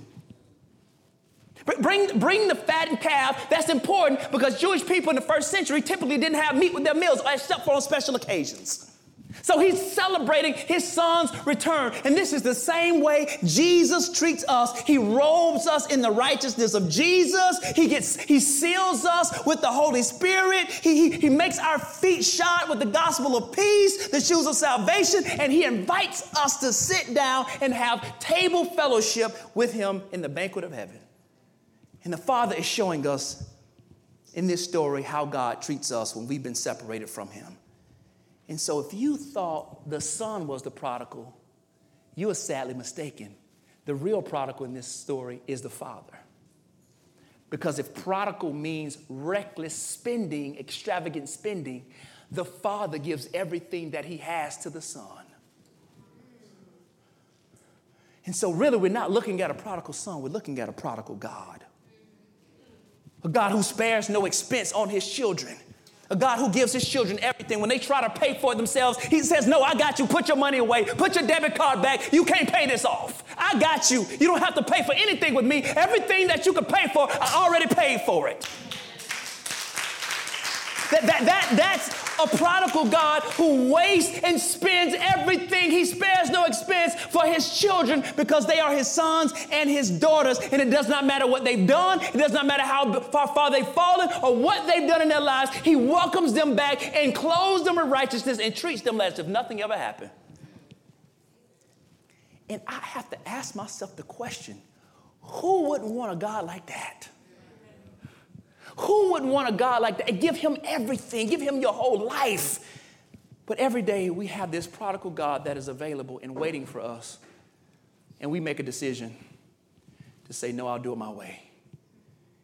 Bring, bring the fattened calf. That's important because Jewish people in the first century typically didn't have meat with their meals except for on special occasions. So he's celebrating his son's return. And this is the same way Jesus treats us. He robes us in the righteousness of Jesus. He gets, he seals us with the Holy Spirit. He, he, he makes our feet shod with the gospel of peace, the shoes of salvation, and he invites us to sit down and have table fellowship with him in the banquet of heaven. And the Father is showing us in this story how God treats us when we've been separated from him. And so, if you thought the son was the prodigal, you are sadly mistaken. The real prodigal in this story is the father. Because if prodigal means reckless spending, extravagant spending, the father gives everything that he has to the son. And so, really, we're not looking at a prodigal son, we're looking at a prodigal God. A God who spares no expense on his children a God who gives his children everything. When they try to pay for it themselves, he says, No, I got you. Put your money away. Put your debit card back. You can't pay this off. I got you. You don't have to pay for anything with me. Everything that you could pay for, I already paid for it. That, that, that, that's a prodigal God who wastes and spends everything. He spares no expense for his children because they are his sons and his daughters. And it does not matter what they've done, it does not matter how far, far they've fallen or what they've done in their lives. He welcomes them back and clothes them with righteousness and treats them as if nothing ever happened. And I have to ask myself the question who wouldn't want a God like that? Who would want a God like that? Give him everything, give him your whole life. But every day we have this prodigal God that is available and waiting for us. And we make a decision to say, No, I'll do it my way.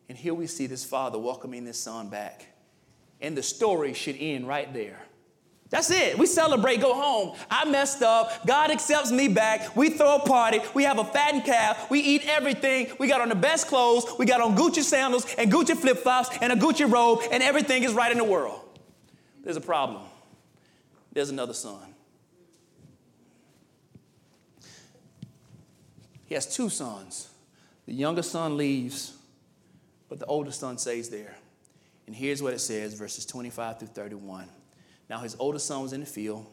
And here we see this father welcoming this son back. And the story should end right there. That's it. We celebrate, go home. I messed up. God accepts me back. We throw a party. We have a fattened calf. We eat everything. We got on the best clothes. We got on Gucci sandals and Gucci flip flops and a Gucci robe, and everything is right in the world. There's a problem. There's another son. He has two sons. The younger son leaves, but the older son stays there. And here's what it says verses 25 through 31. Now his oldest son was in the field.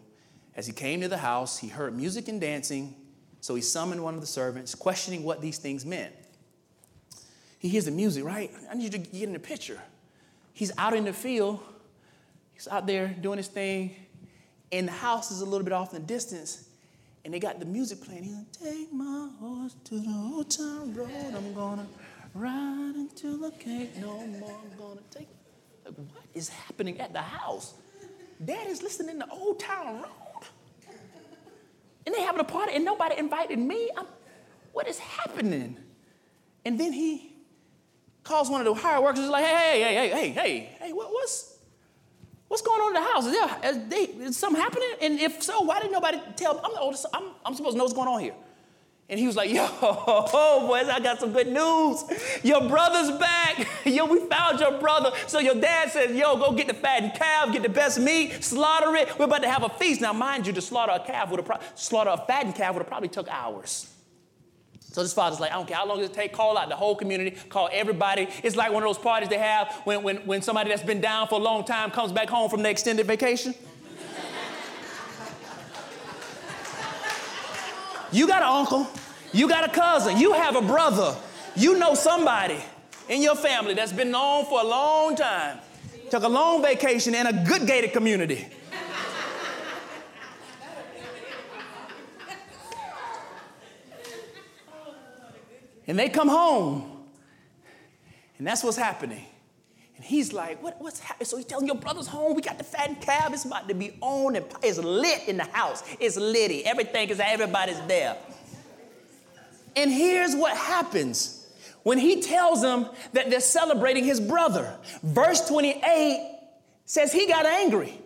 As he came to the house, he heard music and dancing, so he summoned one of the servants, questioning what these things meant. He hears the music, right? I need you to get in the picture. He's out in the field, he's out there doing his thing, and the house is a little bit off in the distance, and they got the music playing. He's like, Take my horse to the old town road, I'm gonna ride into the cave no more, I'm gonna take. Like, what is happening at the house? Dad is listening to Old Town Road. And they having a party and nobody invited me. I'm, what is happening? And then he calls one of the hired workers, He's like, hey, hey, hey, hey, hey, hey, what, what's, what's going on in the house? Is, there, is, they, is something happening? And if so, why didn't nobody tell me? I'm the oldest, I'm, I'm supposed to know what's going on here. And he was like, yo, boys, I got some good news. Your brother's back. Yo, we found your brother. So your dad says, yo, go get the fattened calf, get the best meat, slaughter it. We're about to have a feast. Now, mind you, to slaughter a calf would have pro- slaughter a fattened calf would have probably took hours. So this father's like, I don't care how long it take, call out the whole community, call everybody. It's like one of those parties they have when, when, when somebody that's been down for a long time comes back home from their extended vacation. You got an uncle, you got a cousin, you have a brother, you know somebody in your family that's been known for a long time. took a long vacation in a good gated community. and they come home, and that's what's happening. And he's like, what, what's happening? So he's telling your brother's home, we got the fattened calf, it's about to be on, and it's lit in the house. It's litty. Everything is, everybody's there. And here's what happens when he tells them that they're celebrating his brother. Verse 28 says he got angry.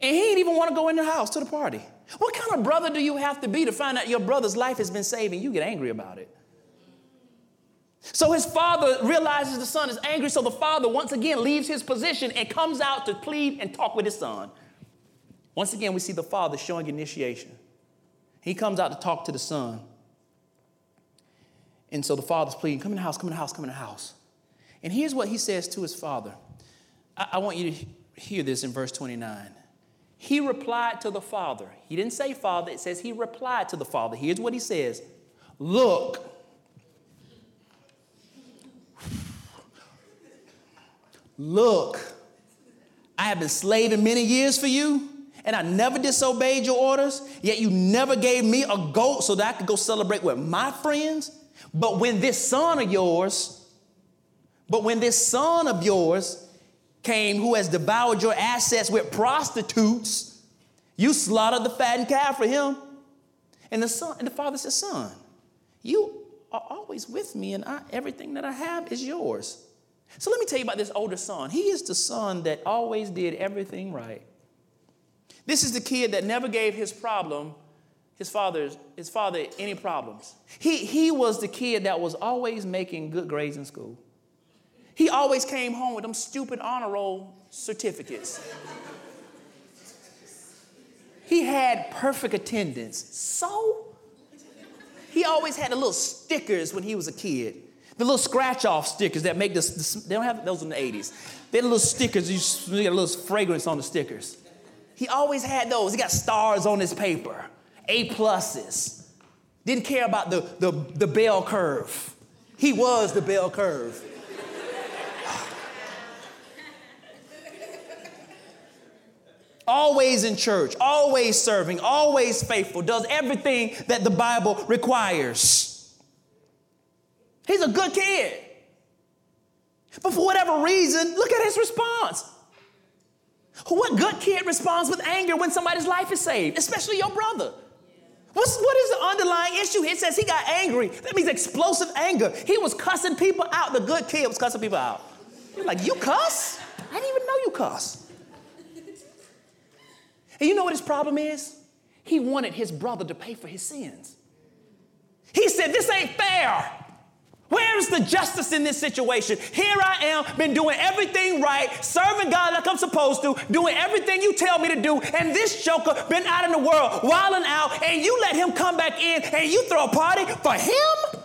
And he didn't even want to go in the house to the party. What kind of brother do you have to be to find out your brother's life has been saved and you get angry about it? So his father realizes the son is angry, so the father once again leaves his position and comes out to plead and talk with his son. Once again, we see the father showing initiation. He comes out to talk to the son. And so the father's pleading, Come in the house, come in the house, come in the house. And here's what he says to his father. I, I want you to hear this in verse 29. He replied to the father. He didn't say father, it says he replied to the father. Here's what he says Look, look, I have been slaving many years for you, and I never disobeyed your orders, yet you never gave me a goat so that I could go celebrate with my friends. But when this son of yours, but when this son of yours came who has devoured your assets with prostitutes, you slaughtered the fattened calf for him. And the son, and the father says, Son, you are always with me, and I, everything that I have is yours. So let me tell you about this older son. He is the son that always did everything right. This is the kid that never gave his problem his father's his father any problems. He he was the kid that was always making good grades in school. He always came home with them stupid honor roll certificates. he had perfect attendance. So he always had the little stickers when he was a kid. The little scratch off stickers that make this, this, they don't have those in the 80s. They're the little stickers, you get a little fragrance on the stickers. He always had those. He got stars on his paper. A pluses. Didn't care about the, the, the bell curve. He was the bell curve. always in church, always serving, always faithful, does everything that the Bible requires. He's a good kid. But for whatever reason, look at his response. What good kid responds with anger when somebody's life is saved, especially your brother? What's, what is the underlying issue? It says he got angry. That means explosive anger. He was cussing people out. The good kid was cussing people out. Like, you cuss? I didn't even know you cuss. And you know what his problem is? He wanted his brother to pay for his sins. He said, This ain't fair. Where's the justice in this situation? Here I am, been doing everything right, serving God like I'm supposed to, doing everything you tell me to do, and this joker been out in the world, wilding out, and you let him come back in and you throw a party for him?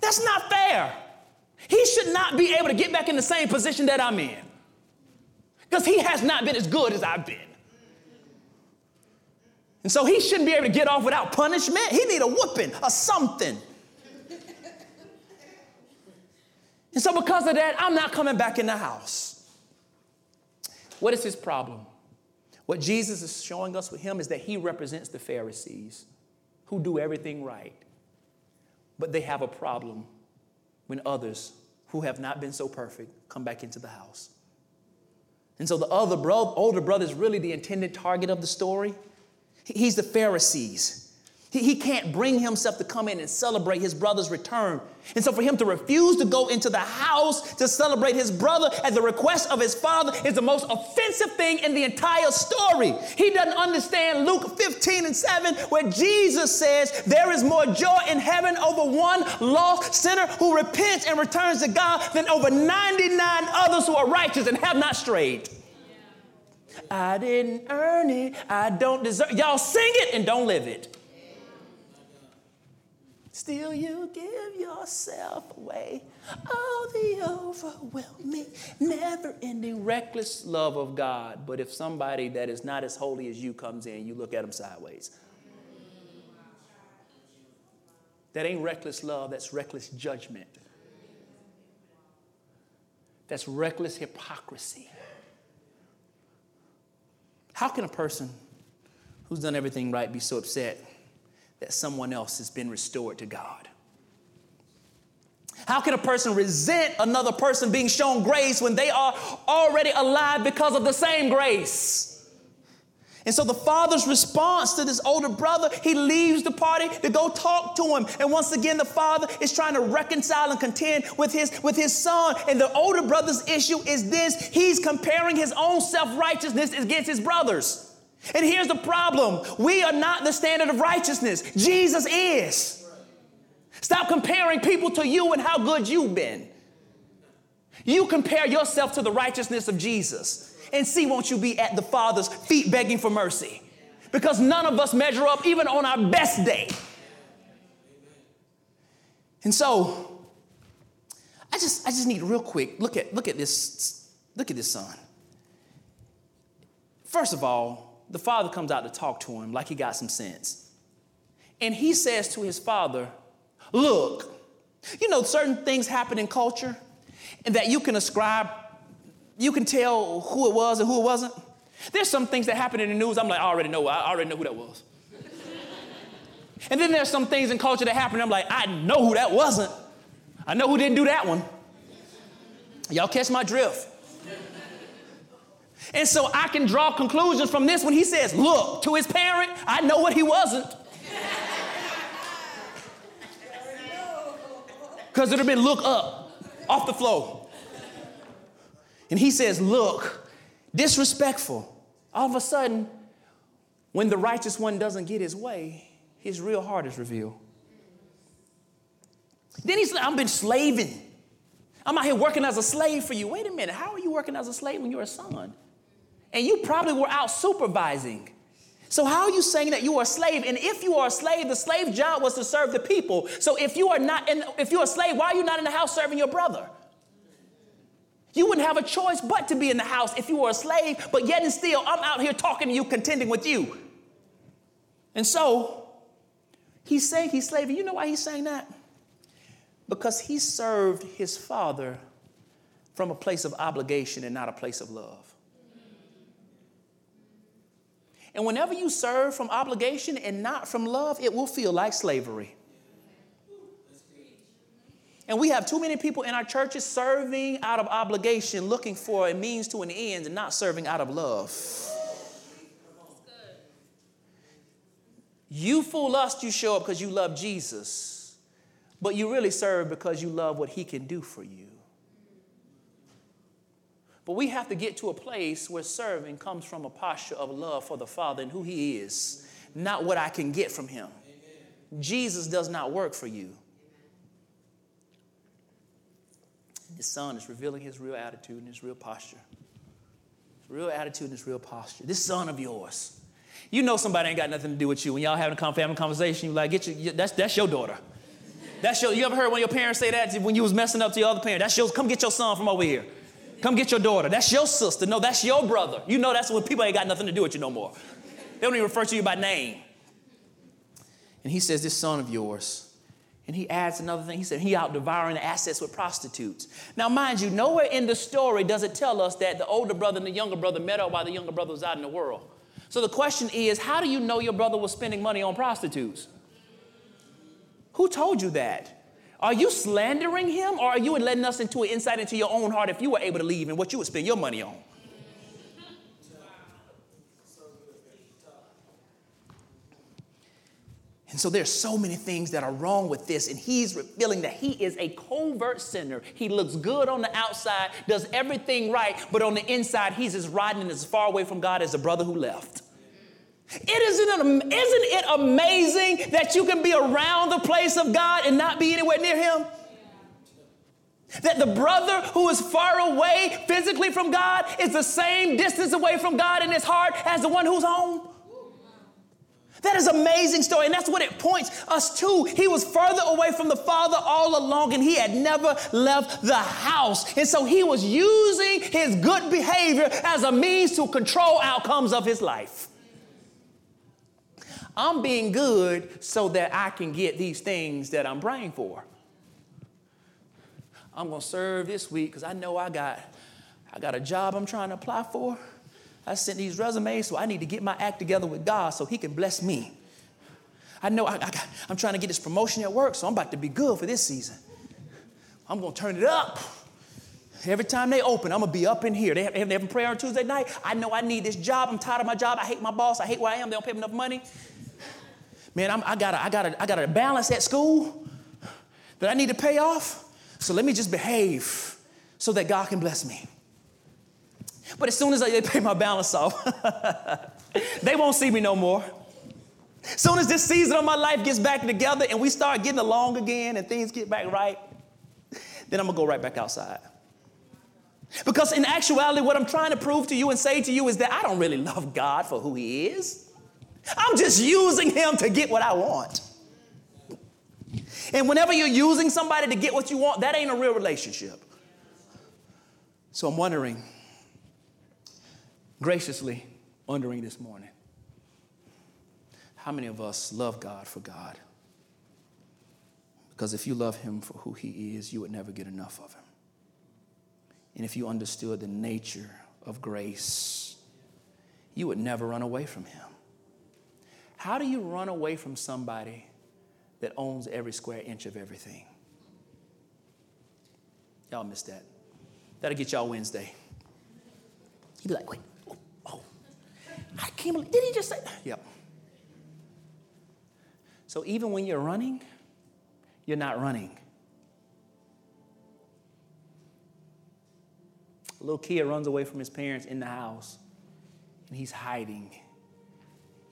That's not fair. He should not be able to get back in the same position that I'm in. Because he has not been as good as I've been. And so he shouldn't be able to get off without punishment. He need a whooping or something. And so, because of that, I'm not coming back in the house. What is his problem? What Jesus is showing us with him is that he represents the Pharisees who do everything right, but they have a problem when others who have not been so perfect come back into the house. And so the other bro- older brother is really the intended target of the story. He's the Pharisees. He, he can't bring himself to come in and celebrate his brother's return. And so, for him to refuse to go into the house to celebrate his brother at the request of his father is the most offensive thing in the entire story. He doesn't understand Luke 15 and 7, where Jesus says, There is more joy in heaven over one lost sinner who repents and returns to God than over 99 others who are righteous and have not strayed. I didn't earn it. I don't deserve. Y'all sing it and don't live it. Still, you give yourself away. Oh, the overwhelming, never ending, reckless love of God. But if somebody that is not as holy as you comes in, you look at them sideways. That ain't reckless love, that's reckless judgment. That's reckless hypocrisy. How can a person who's done everything right be so upset that someone else has been restored to God? How can a person resent another person being shown grace when they are already alive because of the same grace? And so the father's response to this older brother, he leaves the party to go talk to him. And once again, the father is trying to reconcile and contend with his, with his son. And the older brother's issue is this he's comparing his own self righteousness against his brother's. And here's the problem we are not the standard of righteousness, Jesus is. Stop comparing people to you and how good you've been. You compare yourself to the righteousness of Jesus and see, won't you be at the Father's feet begging for mercy? Because none of us measure up even on our best day. And so, I just, I just need real quick look at, look at this, look at this son. First of all, the father comes out to talk to him like he got some sense. And he says to his father, Look, you know, certain things happen in culture and that you can ascribe you can tell who it was and who it wasn't. There's some things that happen in the news, I'm like, I already know, I already know who that was. and then there's some things in culture that happen, I'm like, I know who that wasn't. I know who didn't do that one. Y'all catch my drift. And so I can draw conclusions from this when he says, Look, to his parent, I know what he wasn't. Because it would have been look up, off the floor. And he says, Look, disrespectful. All of a sudden, when the righteous one doesn't get his way, his real heart is revealed. Then he's like, I've been slaving. I'm out here working as a slave for you. Wait a minute, how are you working as a slave when you're a son? And you probably were out supervising. So, how are you saying that you are a slave? And if you are a slave, the slave job was to serve the people. So, if you are not, in, if you're a slave, why are you not in the house serving your brother? You wouldn't have a choice but to be in the house if you were a slave, but yet and still, I'm out here talking to you, contending with you. And so, he's saying he's slaving. You know why he's saying that? Because he served his father from a place of obligation and not a place of love. And whenever you serve from obligation and not from love, it will feel like slavery. And we have too many people in our churches serving out of obligation, looking for a means to an end, and not serving out of love. You fool us, you show up because you love Jesus, but you really serve because you love what he can do for you. But we have to get to a place where serving comes from a posture of love for the Father and who he is, not what I can get from him. Jesus does not work for you. His son is revealing his real attitude and his real posture. His real attitude and his real posture. This son of yours. You know somebody ain't got nothing to do with you. When y'all having a family conversation, you like, get your, that's, that's your daughter. That's your, you ever heard one of your parents say that when you was messing up to your other parent? That's your, come get your son from over here. Come get your daughter. That's your sister. No, that's your brother. You know that's when people ain't got nothing to do with you no more. They don't even refer to you by name. And he says, this son of yours and he adds another thing. He said he out devouring assets with prostitutes. Now, mind you, nowhere in the story does it tell us that the older brother and the younger brother met up while the younger brother was out in the world. So the question is, how do you know your brother was spending money on prostitutes? Who told you that? Are you slandering him or are you letting us into an insight into your own heart if you were able to leave and what you would spend your money on? And so there's so many things that are wrong with this, and he's revealing that he is a covert sinner. He looks good on the outside, does everything right, but on the inside, he's as rotten and as far away from God as the brother who left. It isn't, isn't it amazing that you can be around the place of God and not be anywhere near him? That the brother who is far away physically from God is the same distance away from God in his heart as the one who's home? That is amazing story, and that's what it points us to. He was further away from the Father all along, and he had never left the house. And so he was using his good behavior as a means to control outcomes of his life. I'm being good so that I can get these things that I'm praying for. I'm going to serve this week because I know I got, I got a job I'm trying to apply for. I sent these resumes, so I need to get my act together with God so He can bless me. I know I, I'm trying to get this promotion at work, so I'm about to be good for this season. I'm going to turn it up. Every time they open, I'm gonna be up in here. They have, they have prayer on Tuesday night. I know I need this job. I'm tired of my job. I hate my boss. I hate where I am. They don't pay me enough money. Man, I'm, I got I got I got a balance at school that I need to pay off. So let me just behave so that God can bless me. But as soon as they pay my balance off, they won't see me no more. As soon as this season of my life gets back together and we start getting along again and things get back right, then I'm gonna go right back outside. Because in actuality, what I'm trying to prove to you and say to you is that I don't really love God for who He is. I'm just using Him to get what I want. And whenever you're using somebody to get what you want, that ain't a real relationship. So I'm wondering, graciously wondering this morning, how many of us love God for God? Because if you love Him for who He is, you would never get enough of Him. And if you understood the nature of grace, you would never run away from Him. How do you run away from somebody that owns every square inch of everything? Y'all missed that. That'll get y'all Wednesday. He'd be like, wait, oh, oh. I can't believe, did he just say? that? Yep. So even when you're running, you're not running. Little kid runs away from his parents in the house and he's hiding.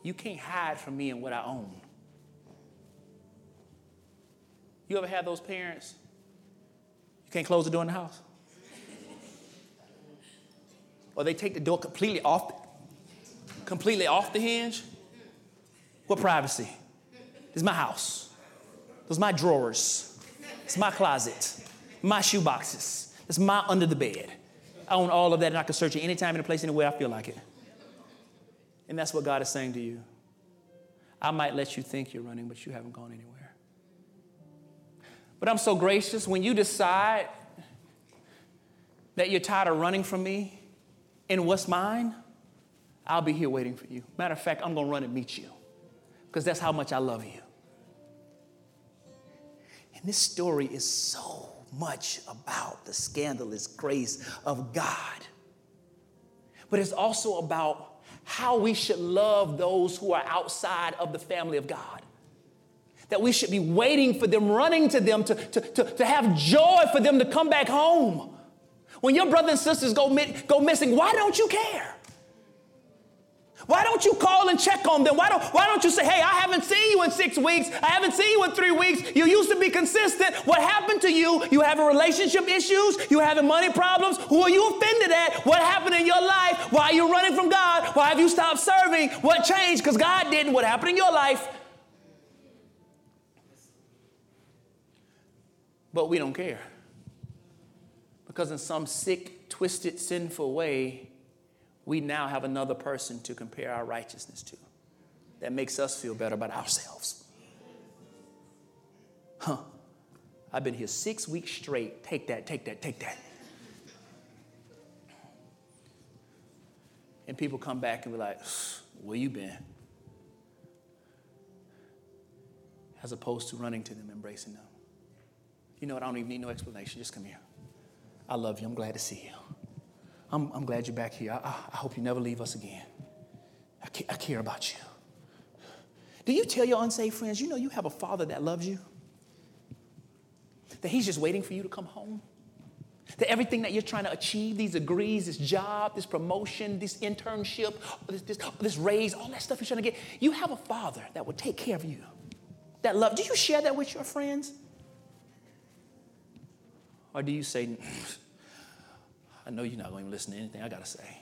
You can't hide from me and what I own. You ever had those parents? You can't close the door in the house? or they take the door completely off, completely off the hinge? What privacy? This is my house. Those my drawers. It's my closet. My shoe boxes. It's my under the bed. I own all of that and I can search it anytime, any place, anywhere I feel like it. And that's what God is saying to you. I might let you think you're running, but you haven't gone anywhere. But I'm so gracious when you decide that you're tired of running from me and what's mine, I'll be here waiting for you. Matter of fact, I'm going to run and meet you because that's how much I love you. And this story is so much about the scandalous grace of God, but it's also about how we should love those who are outside of the family of God. That we should be waiting for them, running to them, to, to, to, to have joy for them to come back home. When your brothers and sisters go, go missing, why don't you care? Why don't you call and check on them? Why don't, why don't you say, hey, I haven't seen you in six weeks. I haven't seen you in three weeks. You used to be consistent. What happened to you? You having relationship issues? You having money problems? Who are you offended at? What happened in your life? Why are you running from God? Why have you stopped serving? What changed? Because God didn't. What happened in your life? But we don't care. Because in some sick, twisted, sinful way, we now have another person to compare our righteousness to that makes us feel better about ourselves. Huh. I've been here six weeks straight. Take that, take that, take that. And people come back and be like, where you been? As opposed to running to them, embracing them. You know what? I don't even need no explanation. Just come here. I love you. I'm glad to see you. I'm, I'm glad you're back here. I, I hope you never leave us again. I, I care about you. Do you tell your unsaved friends, you know, you have a father that loves you? That he's just waiting for you to come home? That everything that you're trying to achieve, these degrees, this job, this promotion, this internship, this, this, this raise, all that stuff you're trying to get, you have a father that will take care of you. That love. Do you share that with your friends? Or do you say, I know you're not going to listen to anything I got to say.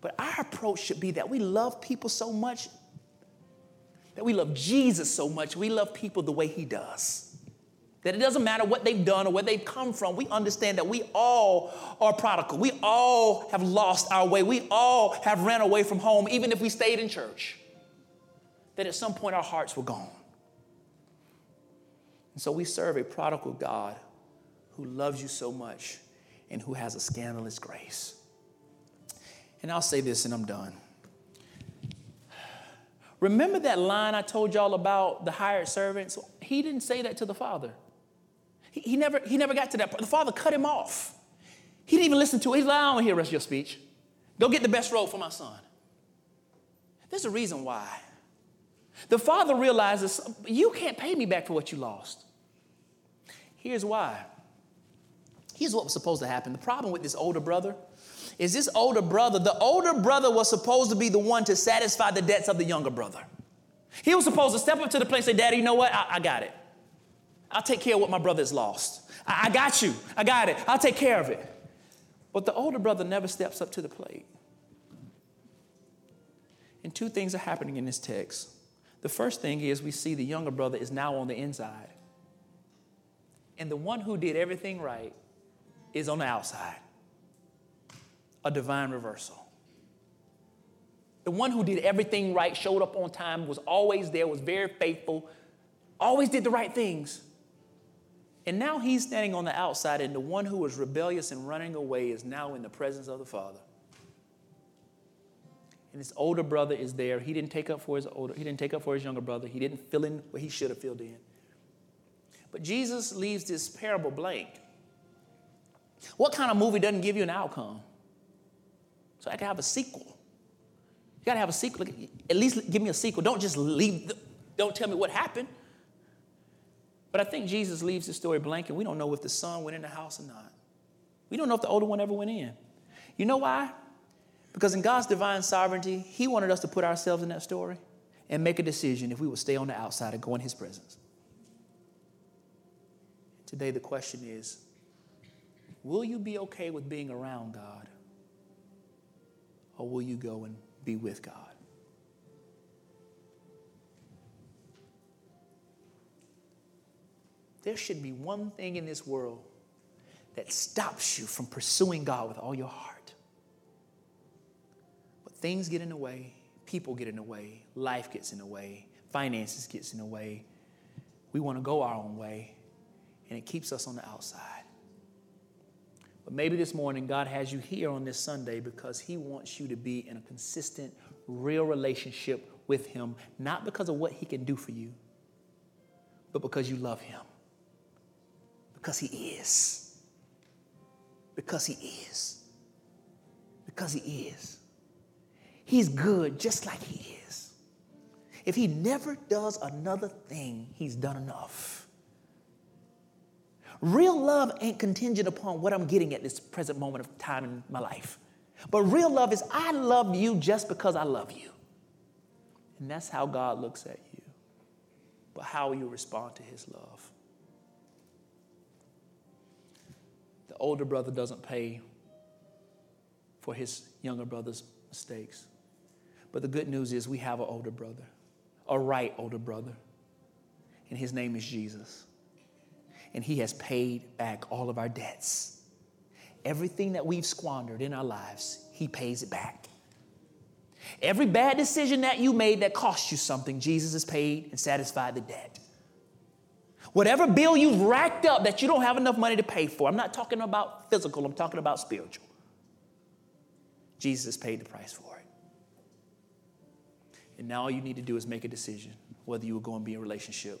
But our approach should be that we love people so much, that we love Jesus so much, we love people the way He does. That it doesn't matter what they've done or where they've come from, we understand that we all are prodigal. We all have lost our way. We all have ran away from home, even if we stayed in church. That at some point our hearts were gone. And so we serve a prodigal God who loves you so much and who has a scandalous grace. And I'll say this and I'm done. Remember that line I told y'all about the hired servants? He didn't say that to the father. He, he never, he never got to that. The father cut him off. He didn't even listen to it. He's like, I don't want to hear the rest of your speech. Go get the best robe for my son. There's a reason why. The father realizes you can't pay me back for what you lost. Here's why. Here's what was supposed to happen. The problem with this older brother is this older brother, the older brother was supposed to be the one to satisfy the debts of the younger brother. He was supposed to step up to the plate and say, Daddy, you know what? I, I got it. I'll take care of what my brother's lost. I, I got you. I got it. I'll take care of it. But the older brother never steps up to the plate. And two things are happening in this text. The first thing is we see the younger brother is now on the inside. And the one who did everything right is on the outside a divine reversal. The one who did everything right, showed up on time, was always there, was very faithful, always did the right things. And now he's standing on the outside, and the one who was rebellious and running away is now in the presence of the Father. And his older brother is there. He didn't take up for his older, he didn't take up for his younger brother. He didn't fill in what he should have filled in. But Jesus leaves this parable blank. What kind of movie doesn't give you an outcome? So I can have a sequel. You got to have a sequel. At least give me a sequel. Don't just leave, the, don't tell me what happened. But I think Jesus leaves the story blank, and we don't know if the son went in the house or not. We don't know if the older one ever went in. You know why? Because in God's divine sovereignty, He wanted us to put ourselves in that story and make a decision if we would stay on the outside and go in His presence. Today, the question is will you be okay with being around God? Or will you go and be with God? There should be one thing in this world that stops you from pursuing God with all your heart. But things get in the way, people get in the way, life gets in the way, finances gets in the way. We want to go our own way, and it keeps us on the outside. But maybe this morning, God has you here on this Sunday because He wants you to be in a consistent, real relationship with Him, not because of what He can do for you, but because you love Him. Because He is. Because He is. Because He is. He's good just like He is. If He never does another thing, He's done enough. Real love ain't contingent upon what I'm getting at this present moment of time in my life. But real love is I love you just because I love you. And that's how God looks at you. But how you respond to his love? The older brother doesn't pay for his younger brother's mistakes. But the good news is we have an older brother, a right older brother, and his name is Jesus and He has paid back all of our debts. Everything that we've squandered in our lives, He pays it back. Every bad decision that you made that cost you something, Jesus has paid and satisfied the debt. Whatever bill you've racked up that you don't have enough money to pay for, I'm not talking about physical, I'm talking about spiritual. Jesus paid the price for it. And now all you need to do is make a decision whether you will go and be in a relationship